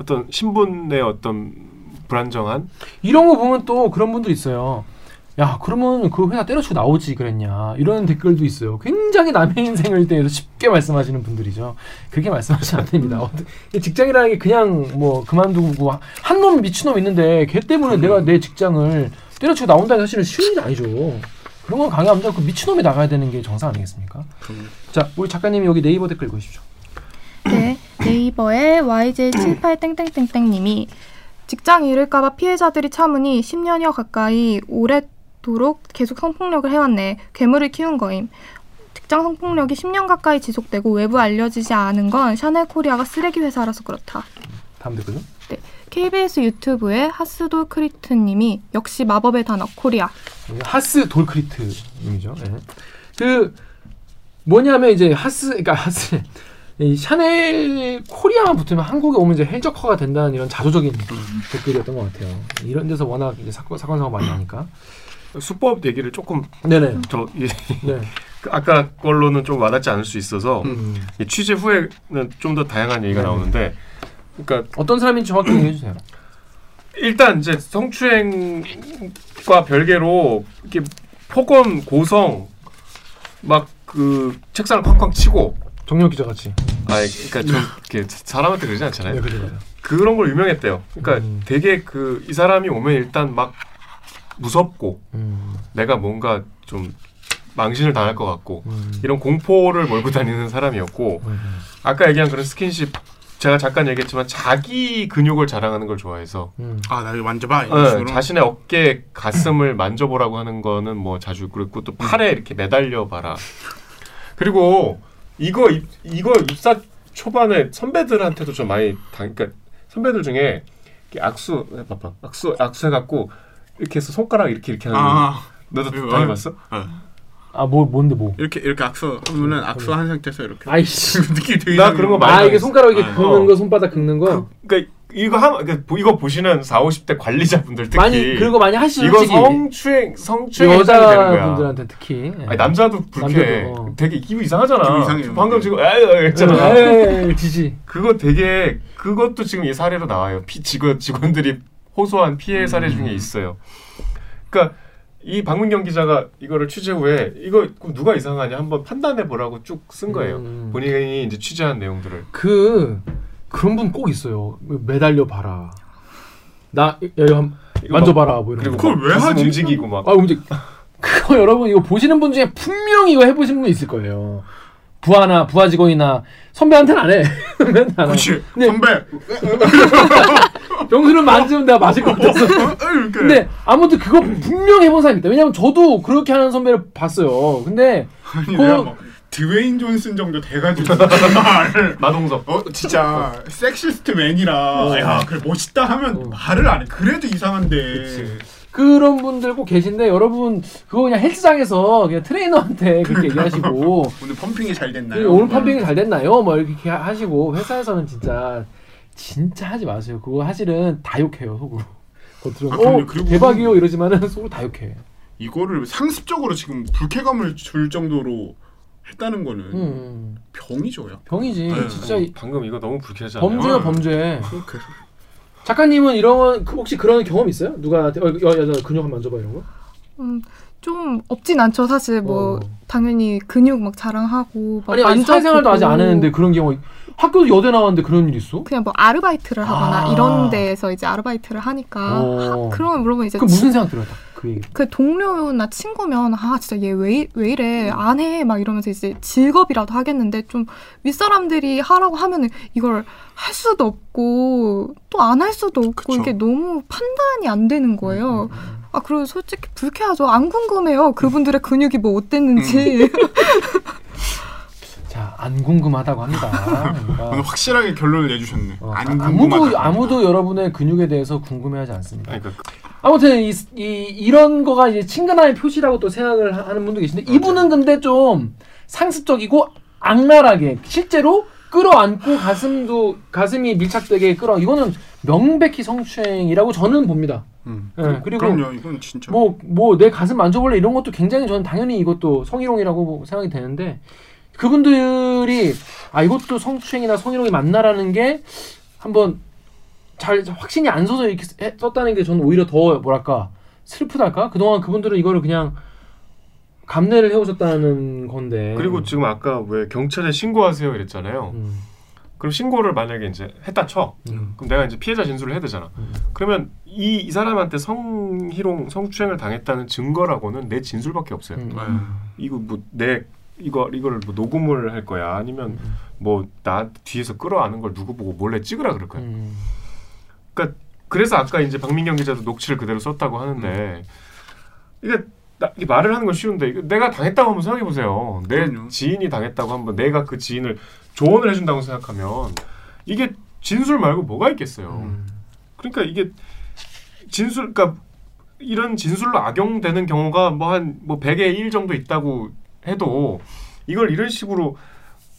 어떤 신분의 어떤 불안정한 이런 거 보면 또 그런 분들 있어요. 야 그러면 그 회사 때려치고 나오지 그랬냐 이런 댓글도 있어요. 굉장히 남의 인생을 대해서 쉽게 말씀하시는 분들이죠. 그렇게 말씀하시면 안 됩니다. 직장이라는 게 그냥 뭐 그만두고 한 놈 미친 놈 있는데 걔 때문에 내가 내 직장을 때려치고 나온다는 게 사실은 쉬운 일이 아니죠. 그런 건 강요합니다. 그 미친놈이 나가야 되는 게 정상 아니겠습니까? 자, 우리 작가님이 여기 네이버 댓글 읽으십시오. 네, 네이버의 YJ78땡땡땡땡님이 직장 잃을까봐 피해자들이 참으니 10년여 가까이 오래도록 계속 성폭력을 해왔네. 괴물을 키운 거임. 직장 성폭력이 10년 가까이 지속되고 외부 알려지지 않은 건 샤넬 코리아가 쓰레기 회사라서 그렇다. 다음 댓글요. 네, KBS 유튜브의 하스돌 크리트님이 역시 마법의 단어 코리아. 하스 돌크리트님이죠. 예. 그 뭐냐면 이제 하스 그러니까 하스 이 샤넬 코리아만 붙으면 한국에 오면 이제 헬적화가 된다는 이런 자조적인 댓글이었던 것 같아요. 이런 데서 워낙 이제 사건 사건 사고 많이 나니까. 수법 얘기를 조금 네네. 더 이- 네. 그 아까 걸로는 좀 와닿지 않을 수 있어서 음. 이 취재 후에는 좀 더 다양한 얘기가 네. 나오는데 그러니까 어떤 사람인지 정확히 얘기해 주세요. 일단 이제 성추행과 별개로 이렇게 폭언 고성 막 그 책상을 쾅쾅 치고 정력 기자 같이. 아 그러니까 좀 이렇게 사람한테 그러지 않잖아요. 네. 그런 걸 유명했대요. 그러니까 음. 되게 그 이 사람이 오면 일단 막 무섭고 음. 내가 뭔가 좀 망신을 당할 것 같고 음. 이런 공포를 몰고 다니는 사람이었고 음. 아까 얘기한 그런 스킨십 제가 잠깐 얘기했지만 자기 근육을 자랑하는 걸 좋아해서 음. 아, 나 이거 만져봐. 이런 어, 식으로. 자신의 어깨 가슴을 만져보라고 하는 거는 뭐 자주 그랬고 또 팔에 이렇게 매달려 봐라. 그리고 이거 입, 이거 입사 초반에 선배들한테도 좀 많이 당 그러니까 선배들 중에 이렇게 악수 해 봐봐 악수 악수 해갖고 이렇게 해서 손가락 이렇게 이렇게 하는 아, 너도 당해봤어? 아, 뭐 뭔데 뭐. 이렇게 이렇게 악수 하면은 악수 한 상태에서 이렇게 아이씨. 느낌이 되게 나. 그런 거 많이 아, 이게. 손가락 이렇게 아, 긁는 어. 거, 손바닥 긁는 거. 그러니까 이거 한 그러니까 보- 이거 보시는 4, 50대 관리자분들 특히 많이 그런 거 많이 하시죠, 이거 솔직히. 성추행 성추행. 여자분들한테 특히. 예. 아니 남자도 불쾌해. 남자도, 어. 되게 기분 이상하잖아. 기분. 방금 지금 에이 했잖아. 에이, 지지. 그거 되게 그것도 지금 이 사례로 나와요. 피 직원 직원들이 호소한 피해 사례 음. 중에 있어요. 그러니까 이 박문경 기자가 이거를 취재 후에 이거 누가 이상하냐 한번 판단해 보라고 쭉 쓴 거예요. 음. 본인이 이제 취재한 내용들을. 그 그런 분 꼭 있어요. 매달려 봐라. 나 여기 한 만져봐라 뭐 이런 그리고 거. 그걸 막왜 하지? 움직이고 막. 아 움직. 그거 여러분 이거 보시는 분 중에 분명히 이거 해보신 분 있을 거예요. 부하나 부하 직원이나 선배한테는 안 해. 선배한테 안 해. 그렇지. 네. 선배. 병수는 만지면 내가 맞을 것 같아서. 이렇게. 근데 아무튼 그거 분명히 해본 사람이 있다. 왜냐면 저도 그렇게 하는 선배를 봤어요. 근데 아니 뭐 드웨인 존슨 정도 돼가지고 마동석. 어 진짜 섹시스트 맨이라 어. 야 그래 멋있다 하면 어. 말을 안 해. 그래도 이상한데. 그치. 그런 분들 꼭 계신데 여러분 그거 그냥 헬스장에서 그냥 트레이너한테 그렇게 얘기하시고 오늘 펌핑이 잘그 됐나요? 오늘 펌핑이 잘 됐나요? 뭐 이렇게 하- 하시고 회사에서는 진짜 진짜 하지 마세요. 그거 사실은 다 욕해요 속으로. 겉으로 아, 어 대박이요 이러지만은 속으로 다 욕해. 이거를 상습적으로 지금 불쾌감을 줄 정도로 했다는 거는 음, 병이죠요. 병이지 네. 진짜 이- 방금 이거 너무 불쾌하지 않아요? 범죄야 어. 범죄. 작가님은 이런 그 혹시 그런 경험 있어요? 누가한테 어, 여, 여자 근육 한번 만져봐 이런 거? 음, 좀 없진 않죠. 사실 뭐 어. 당연히 근육 막 자랑하고 막 아니 아니 사회생활도 아직 안 했는데 그런 경우 학교도 여대 나왔는데 그런 일 있어? 그냥 뭐 아르바이트를 하거나 아. 이런 데에서 이제 아르바이트를 하니까 어. 하, 그러면 물어보면 이제 그 무슨 생각 들어요? 딱 그. 그 동료나 친구면 아 진짜 얘 왜 왜 이래 안 해 막 이러면서 이제 직업이라도 하겠는데 좀 윗사람들이 하라고 하면은 이걸 할 수도 없고 또 안 할 수도 없고 그쵸. 이게 너무 판단이 안 되는 거예요. 음, 음, 아 그리고 솔직히 불쾌하죠. 안 궁금해요. 그분들의 근육이 뭐 어땠는지. 자, 안 궁금하다고 합니다. 그러니까 오늘 확실하게 결론을 내주셨네. 어, 안 아. 아무도 아무도 여러분의 근육에 대해서 궁금해하지 않습니다. 그러니까 아무튼 이, 이 이런 거가 이제 친근함의 표시라고 또 생각을 하- 하는 분도 계신데 이분은 근데 좀 상습적이고 악랄하게 실제로 끌어안고 가슴도 가슴이 밀착되게 끌어 이거는 명백히 성추행이라고 저는 봅니다. 음. 예, 그리고 그럼요. 이건 진짜. 뭐 뭐 내 가슴 만져볼래 이런 것도 굉장히 저는 당연히 이것도 성희롱이라고 생각이 되는데 그분들이 아 이것도 성추행이나 성희롱이 맞나라는 게 한번 잘 확신이 안 서서 이렇게 해- 썼다는 게 저는 오히려 더 뭐랄까 슬프달까 그동안 그분들은 이거를 그냥 감내를 해오셨다는 건데 그리고 지금 아까 왜 경찰에 신고하세요 이랬잖아요. 음, 그럼 신고를 만약에 이제 했다 쳐. 음. 그럼 내가 이제 피해자 진술을 해야 되잖아. 음. 그러면 이, 이 사람한테 성희롱, 성추행을 당했다는 증거라고는 내 진술밖에 없어요. 음. 아, 이거 뭐 내 이거 이거를 뭐 녹음을 할 거야 아니면 뭐나 뒤에서 끌어안는 걸 누구 보고 몰래 찍으라 그럴 거야. 음. 그러니까 그래서 아까 이제 박민경 기자도 녹취를 그대로 썼다고 하는데 이게 나, 이게 말을 하는 건 쉬운데 내가 당했다고 한번 생각해 보세요. 내 그럼요. 지인이 당했다고 한번 내가 그 지인을 조언을 해준다고 생각하면 이게 진술 말고 뭐가 있겠어요. 음. 그러니까 이게 진술 그러니까 이런 진술로 악용되는 경우가 뭐 한뭐 100에 1 정도 있다고 해도 이걸 이런 식으로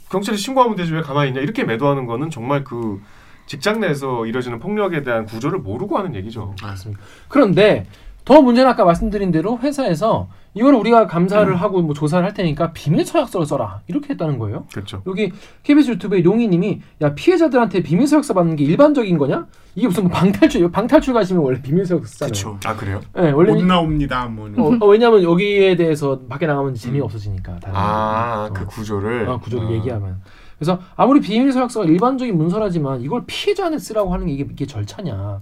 경찰에 신고하면 되지 왜 가만히 있냐 이렇게 매도하는 거는 정말 그 직장 내에서 이뤄지는 폭력에 대한 구조를 모르고 하는 얘기죠. 맞습니다. 그런데 더 문제는 아까 말씀드린 대로 회사에서 이걸 우리가 감사를 음. 하고 뭐 조사를 할 테니까 비밀 서약서를 써라 이렇게 했다는 거예요. 그렇죠. 여기 KBS 유튜브에 용희님이 야 피해자들한테 비밀 서약서 받는 게 일반적인 거냐? 이게 무슨 뭐 방탈출 방탈출 가시면 원래 비밀 서약서 쓰잖아요. 그쵸. 아 그래요? 네, 원래 못 나옵니다. 뭐. 어, 어, 왜냐하면 여기에 대해서 밖에 나가면 재미가 없어지니까. 다른 아 어. 그 구조를 어, 구조를 아. 얘기하면. 그래서 아무리 비밀 서약서가 일반적인 문서라지만 이걸 피해자한테 쓰라고 하는 게 이게, 이게 절차냐.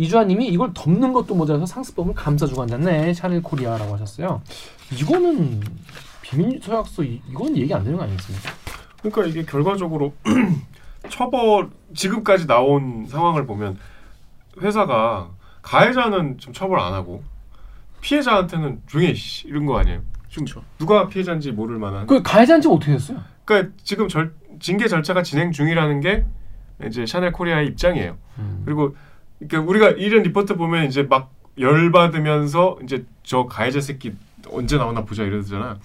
이주환님이 이걸 덮는 것도 모자라서 상습범을 감싸주고 앉았네. 샤넬 코리아라고 하셨어요. 이거는 비밀 서약서 이, 이건 얘기 안 되는 거 아니겠습니까? 그러니까 이게 결과적으로 처벌 지금까지 나온 상황을 보면 회사가 가해자는 좀 처벌 안 하고 피해자한테는 씨 이런 거 아니에요? 지금 누가 피해자인지 모를 만한. 그 가해자인지 어떻게 됐어요? 그러니까 지금 절, 징계 절차가 진행 중이라는 게 이제 샤넬 코리아의 입장이에요. 음. 그리고 그러니까 우리가 이런 리포트 보면 이제 막 열받으면서 이제 저 가해자 새끼 언제 나오나 보자 이러잖아.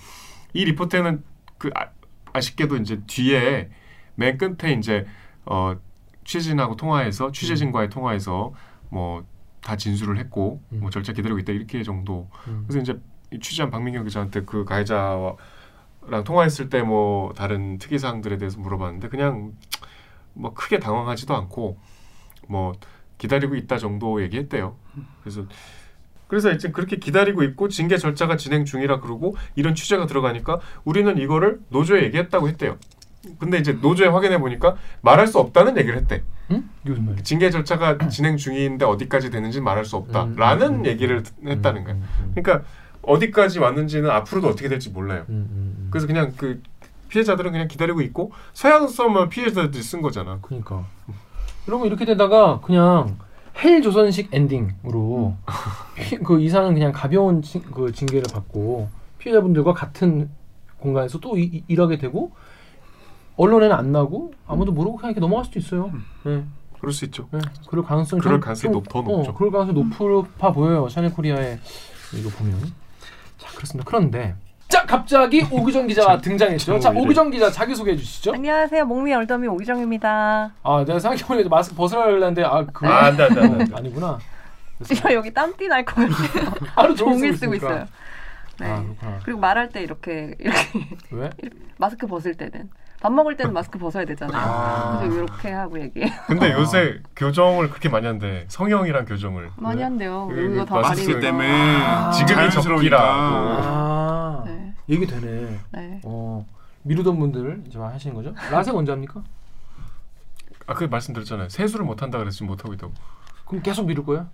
이 리포트에는 그 아, 아쉽게도 이제 뒤에 맨 끝에 이제 어 취재진하고 통화해서 취재진과의 통화해서 뭐 다 진술을 했고 음. 뭐 절차 기다리고 있다 이렇게 정도. 음. 그래서 이제 이 취재한 박민경 기자한테 그 가해자랑 통화했을 때 뭐 다른 특이 사항들에 대해서 물어봤는데 그냥 뭐 크게 당황하지도 않고 뭐 기다리고 있다 정도 얘기했대요. 그래서 그래서 이제 그렇게 기다리고 있고 징계 절차가 진행 중이라 그러고 이런 취재가 들어가니까 우리는 이거를 노조에 얘기했다고 했대요. 근데 이제 노조에 확인해 보니까 말할 수 없다는 얘기를 했대. 응? 징계 절차가 진행 중인데 어디까지 되는지 말할 수 없다라는 음, 음, 음. 얘기를 했다는 거야. 음, 음, 그러니까 어디까지 왔는지는 앞으로도 어떻게 될지 몰라요. 음, 음, 음. 그래서 그냥 그 피해자들은 그냥 기다리고 있고 서양서만 피해자들이 쓴 거잖아. 그러니까 그러면 이렇게 되다가 그냥 헬 조선식 엔딩으로 피- 그 이사는 그냥 가벼운 징, 그 징계를 받고 피해자분들과 같은 공간에서 또 이- 이- 일하게 되고 언론에는 안 나고 아무도 모르고 그냥 이렇게 넘어갈 수도 있어요. 네. 그럴 수 있죠. 네. 그럴 가능성이 그럴 좀- 가능성이 좀- 높- 더 높죠. 어, 그럴 가능성이 높아 보여요. 샤넬 코리아의 이거 보면. 자 그렇습니다. 그런데 자 갑자기 오규정 기자가 등장했죠. 자참 오규정 기자 자기 소개해 주시죠. 안녕하세요. 목미 얼더미 오기정입니다. 아 내가 생각해보니까 마스크 벗으려 했는데 아 그거 아, 안돼 안돼 안돼. 아니구나. 저 여기 땀띠 날 것 같아요. 하루 종일 쓰고. 있어요. 네. 아. 그리고 말할 때 이렇게 이렇게 왜? 마스크 벗을 때는 밥 먹을 때는 마스크 벗어야 되잖아요. 아. 그래서 이렇게 하고 얘기해요. 근데 아. 요새 교정을 그렇게 많이 한대. 성형이랑 교정을. 많이 한대요. 그 여기가 다 마스크. 때문에 아. 지금이. 아 네. 얘기 되네. 네. 어 미루던 분들 이제 막 하시는 거죠? 라섹 언제 합니까? 아 그 말씀드렸잖아요. 세수를 못 한다 그래서 지금 못 하고 있다고. 그럼 계속 미룰 거야?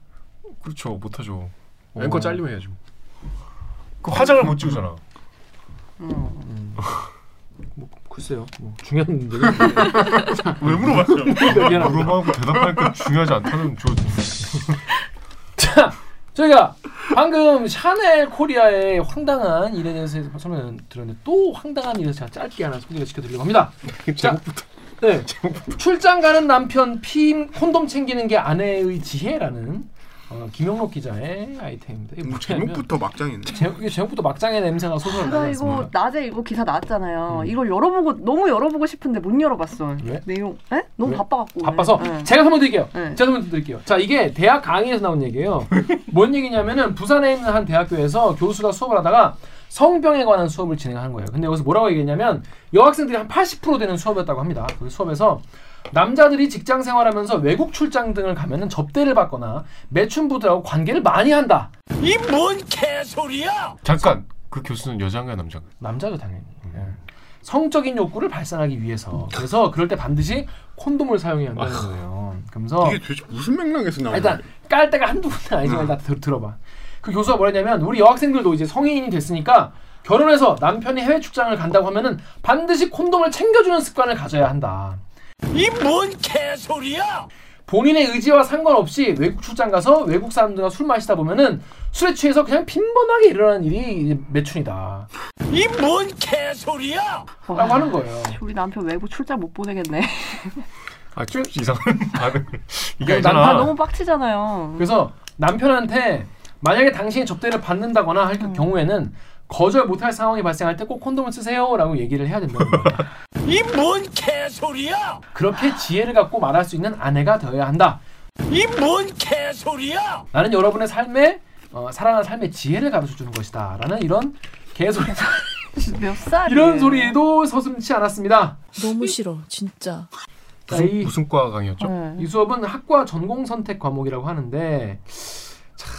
그렇죠. 못 하죠. 어. 앵커 잘리면 해야죠. 그 화장을 못 지우잖아. 음. 뭐 글쎄요. 뭐 중요한 문제가 왜? 미안합니다. 물어봐고 대답하니까 중요하지 않다는 저 자, 저희가 방금 샤넬 코리아의 황당한 일에 대해서 설명을 드렸는데 또 황당한 일에서 제가 짧게 하나 소개를 시켜드리려고 합니다. 자, 네, 출장 가는 남편 피 콘돔 챙기는 게 아내의 지혜라는 어, 김영록 기자의 아이템입니다. 뭐 뭐냐면 제목부터 막장인데. 제목, 제목부터 막장의 냄새가 소설 나 나지 이거? 낮에 이거 기사 나왔잖아요. 음. 이걸 열어보고 너무 열어보고 싶은데 못 열어봤어. 왜? 내용? 에? 너무 왜? 바빠갖고. 바빠서 네. 제가 설명 드릴게요. 네. 제가 설명 드릴게요. 자, 이게 대학 강의에서 나온 얘기예요. 뭔 얘기냐면은 부산에 있는 한 대학교에서 교수가 수업을 하다가 성병에 관한 수업을 진행하는 거예요. 근데 여기서 뭐라고 얘기했냐면 여학생들이 한 80% 되는 수업이었다고 합니다. 그 수업에서 남자들이 직장 생활하면서 외국 출장 등을 가면은 접대를 받거나 매춘부들하고 관계를 많이 한다. 잠깐 그 교수는 여자인가요 남자인가요? 남자도 당연히. 예. 성적인 욕구를 발산하기 위해서. 그래서 그럴 때 반드시 콘돔을 사용해야 한다는 거예요. 그러면서 이게 도대체 무슨 맥락에서 아, 나오는 일단 깔 때가 한두 번은 아니지만 일단 들, 들어봐. 그 교수가 뭐랬냐면 우리 여학생들도 이제 성인이 됐으니까 결혼해서 남편이 해외 출장을 간다고 하면은 반드시 콘돔을 챙겨주는 습관을 가져야 한다. 이 뭔 개소리야! 본인의 의지와 상관없이 외국 출장 가서 외국 사람들과 술 마시다 보면은 술에 취해서 그냥 빈번하게 일어나는 일이 매춘이다. 이 뭔 개소리야! 라고 하는 거예요. 우리 남편 외국 출장 못 보내겠네. 아, 좀 이상한 반응을. 이게 그 아니잖아. 아, 너무 빡치잖아요. 그래서 남편한테 만약에 당신이 접대를 받는다거나 할 경우에는 거절 못할 상황이 발생할 때 꼭 콘돔을 쓰세요라고 얘기를 해야 된다는 거예요. 이뭔 개소리야! 그렇게 지혜를 갖고 말할 수 있는 아내가 되어야 한다. 이 뭔 개소리야! 나는 여러분의 삶에 어, 사랑하는 삶의 지혜를 가르쳐 주는 것이다 라는 이런 개소리 몇 살? 이런 소리도 서슴치 않았습니다. 너무 싫어, 진짜. 자, 무슨, 이, 무슨 과 강의였죠? 네. 이 수업은 학과 전공 선택 과목이라고 하는데 참,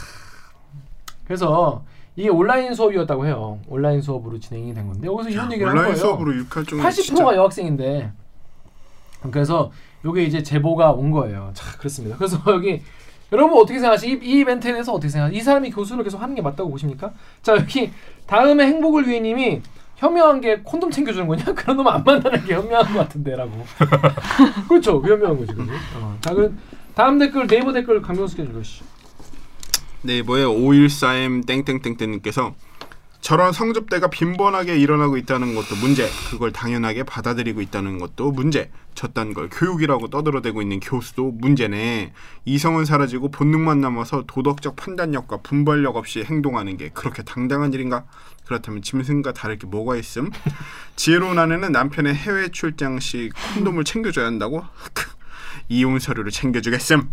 그래서 이게 온라인 수업이었다고 해요. 온라인 수업으로 진행이 된 건데 여기서 이런 얘기를 한 온라인 거예요. 수업으로 육할 정도 80%가 여학생인데 그래서 요게 이제 제보가 온 거예요. 자 그렇습니다. 그래서 여기 여러분 어떻게 생각하시? 이, 이 이벤트에 대해서 어떻게 생각하시? 이 사람이 교수를 계속 하는 게 맞다고 보십니까? 자 여기 다음에 행복을 위해님이 현명한 게 콘돔 챙겨주는 거냐? 그런 놈 안 만나는 게 현명한 것 같은데라고. 그렇죠, 현명한 거지, 그죠? 어. 자 그럼 다음 댓글 네이버 댓글 강명수 읽으시죠. 네이버에 514M 땡땡땡땡님께서 저런 성접대가 빈번하게 일어나고 있다는 것도 문제. 그걸 당연하게 받아들이고 있다는 것도 문제. 저딴 걸 교육이라고 떠들어대고 있는 교수도 문제네. 이성은 사라지고 본능만 남아서 도덕적 판단력과 분별력 없이 행동하는 게 그렇게 당당한 일인가? 그렇다면 짐승과 다를 게 뭐가 있음? 지혜로운 아내는 남편의 해외 출장 시 콘돔을 챙겨줘야 한다고? 이혼 서류를 챙겨주겠음.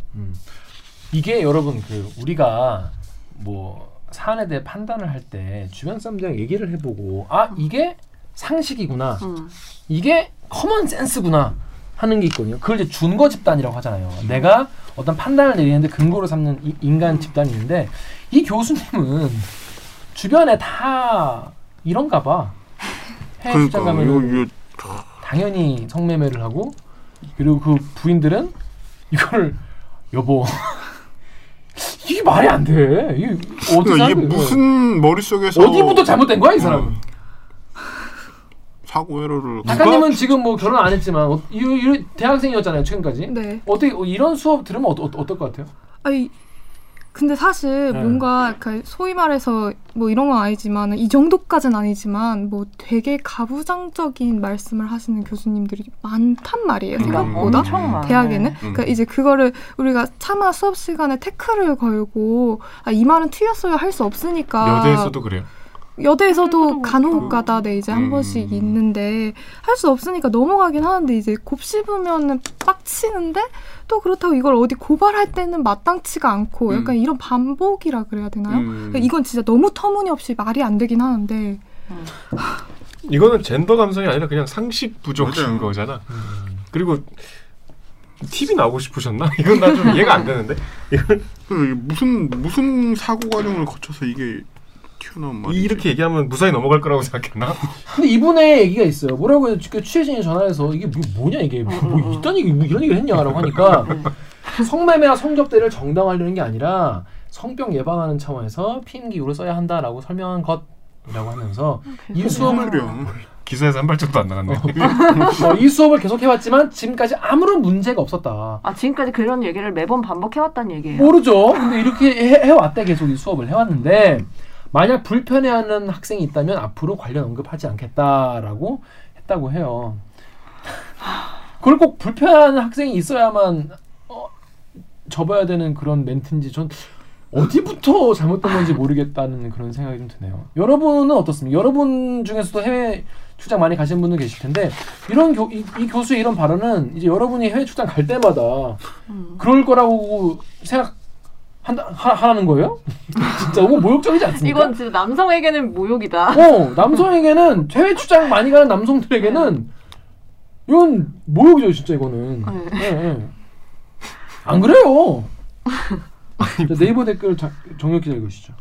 이게 여러분 그 우리가 뭐 사안에 대해 판단을 할 때 주변 사람들이랑 얘기를 해보고 아 이게 상식이구나 음. 이게 common sense구나 하는 게 있거든요. 그걸 이제 준거 집단이라고 하잖아요. 내가 어떤 판단을 내리는데 근거로 삼는 이, 인간 집단이 있는데 이 교수님은 주변에 다 이런가 봐. 해외 출장 그러니까 가면 이거, 이거 당연히 성매매를 하고 그리고 그 부인들은 이걸 여보 이게 말이 안 돼. 이게 어떻게 그러니까 이게 거야? 무슨 머릿속에서 어디부터 잘못된 거야 이 사람? 음. 사고 회로를 작가님은 지금 뭐 결혼 안 했지만 어, 이, 이, 대학생이었잖아요 최근까지. 네. 어떻게 어, 이런 수업 들으면 어, 어, 어떨 것 같아요? 아니 근데 사실 네. 뭔가 그 소위 말해서 뭐 이런 건 아니지만 이 정도까지는 아니지만 뭐 되게 가부장적인 말씀을 하시는 교수님들이 많단 말이에요 음. 생각보다 엄청 많아요. 대학에는 네. 그러니까 이제 그거를 우리가 차마 수업 시간에 태클을 걸고 아, 이 말은 틀렸어요 할 수 없으니까 여대에서도 그래요. 여대에서도 간혹가다 네 이제 한 음. 번씩 있는데 할 수 없으니까 넘어가긴 하는데 이제 곱씹으면은 빡치는데 또 그렇다고 이걸 어디 고발할 때는 마땅치가 않고 약간 이런 반복이라 그래야 되나요? 음. 그러니까 이건 진짜 너무 터무니없이 말이 안 되긴 하는데 이거는 젠더 감성이 아니라 그냥 상식 부족인 맞아요. 거잖아. 그리고 TV 나오고 싶으셨나? 이건 나 좀 이해가 안 되는데. 이건 그 무슨 무슨 사고 과정을 거쳐서 이게 튀어나온? 이렇게 얘기하면 무사히 넘어갈 거라고 생각했나? 근데 이분의 얘기가 있어요. 뭐라고? 그 취재진이 전화해서 이게 뭐, 뭐냐 이게 뭐, 뭐 이딴 얘기 뭐 이런 얘기를 했냐라고 하니까 성매매와 성접대를 정당화하려는 게 아니라 성병 예방하는 차원에서 피임 기구를 써야 한다라고 설명한 것이라고 하면서 이 수업을 기사에서 한 발짝도 안 나갔네. 어, 이 수업을 계속 해왔지만 지금까지 아무런 문제가 없었다. 아 지금까지 그런 얘기를 매번 반복해왔다는 얘기예요. 모르죠. 근데 이렇게 해, 해왔대 계속 이 수업을 해왔는데 만약 불편해하는 학생이 있다면 앞으로 관련 언급하지 않겠다라고 했다고 해요. 그걸 꼭 불편해하는 학생이 있어야만 어, 접어야 되는 그런 멘트인지 전 어디부터 잘못된 건지 모르겠다는 그런 생각이 좀 드네요. 여러분은 어떻습니까? 여러분 중에서도 해외 출장 많이 가신 분들 계실 텐데 이런 교, 이, 이 교수의 이런 발언은 이제 여러분이 해외 출장 갈 때마다 그럴 거라고 생각 한다, 하, 하라는 거예요? 진짜 너무 모욕적이지 않습니까? 이건 진짜 남성에게는 모욕이다. 어, 남성에게는 해외 출장 많이 가는 남성들에게는 이건 모욕이죠, 진짜 이거는. 예, 예. 안 그래요? 자, 네이버 댓글 자, 정혁 기자 읽으시죠.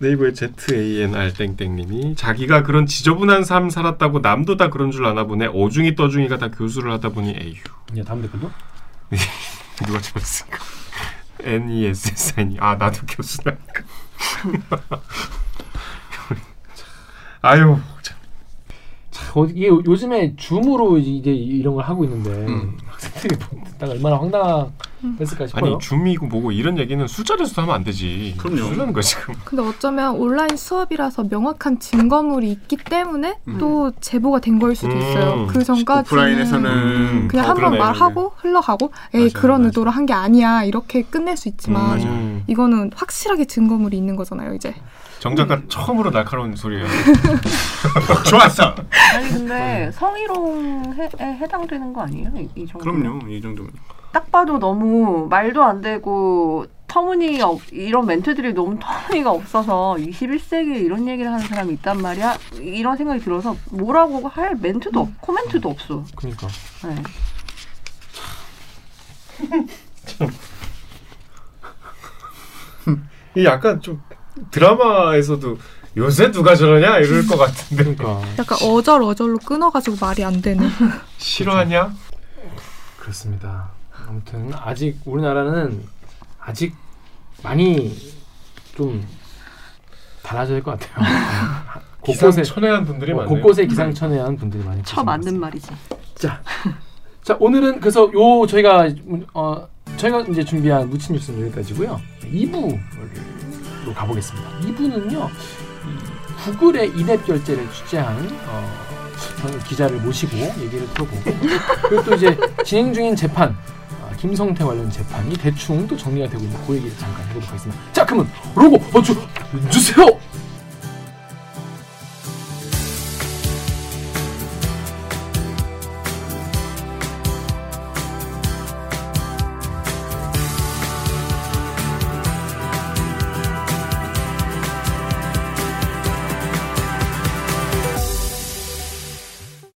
네이버의 ZANR 땡땡님이 자기가 그런 지저분한 삶 살았다고 남도 다 그런 줄 아나 보네. 어중이 떠중이가 다 교수를 하다 보니 에휴. 예, 다음 댓글도 누가 적었을까? N E S S N 아 나도 교수라니까. 아유 참. 어, 이게 요- 요즘에 줌으로 이제 이런 걸 하고 있는데 음. 학생들이 듣다가 얼마나 황당했을까 싶어요. 아니 줌이고 뭐고 이런 얘기는 술자리에서 하면 안 되지. 그럼요. 술라는 거야 지금. 근데 어쩌면 온라인 수업이라서 명확한 증거물이 있기 때문에 음. 또 제보가 된 거일 수도 있어요. 음. 그 전까지는 오프라인에서는 그냥 더한번 그러네. 말하고 흘러가고 에이 그런 의도로 한 게 아니야 이렇게 끝낼 수 있지만 음. 이거는 확실하게 증거물이 있는 거잖아요 이제. 정 작가 처음으로 날카로운 소리예요. 좋았어. 아니 근데 성희롱에 해당되는 거 아니에요? 이, 이 정도? 그럼요. 이 정도면. 딱 봐도 너무 말도 안 되고 터무니 없 이런 멘트들이 너무 터무니가 없어서 21세기에 이런 얘기를 하는 사람이 있단 말이야 이런 생각이 들어서 뭐라고 할 멘트도 없 코멘트도 없어. 그러니까. 네. 이 약간 좀 드라마에서도 요새 누가 저러냐 이럴 것 같은데. 그러니까. 약간 어절 어절로 끊어가지고 말이 안 되는. 싫어하냐? 그렇습니다. 아무튼 아직 우리나라는 아직 많이 좀 달라져야 될 것 같아요. 기상천외한 분들이 어, 많네요. 곳곳에 기상천외한 분들이 많이 쳐 맞는 말이지. 자, 자 오늘은 그래서 요 저희가 어 저희가 이제 준비한 무친 뉴스는 여기까지고요. 2부 로 가보겠습니다. 2부는요 구글의 인앱 결제를 취재한 어, 기자를 모시고 얘기를 들어보고 그리고 또 이제 진행 중인 재판 아, 김성태 관련 재판이 대충 또 정리가 되고 있는 그 얘기를 잠깐 해보도록 하겠습니다. 자, 그러면 로고 어주 주세요.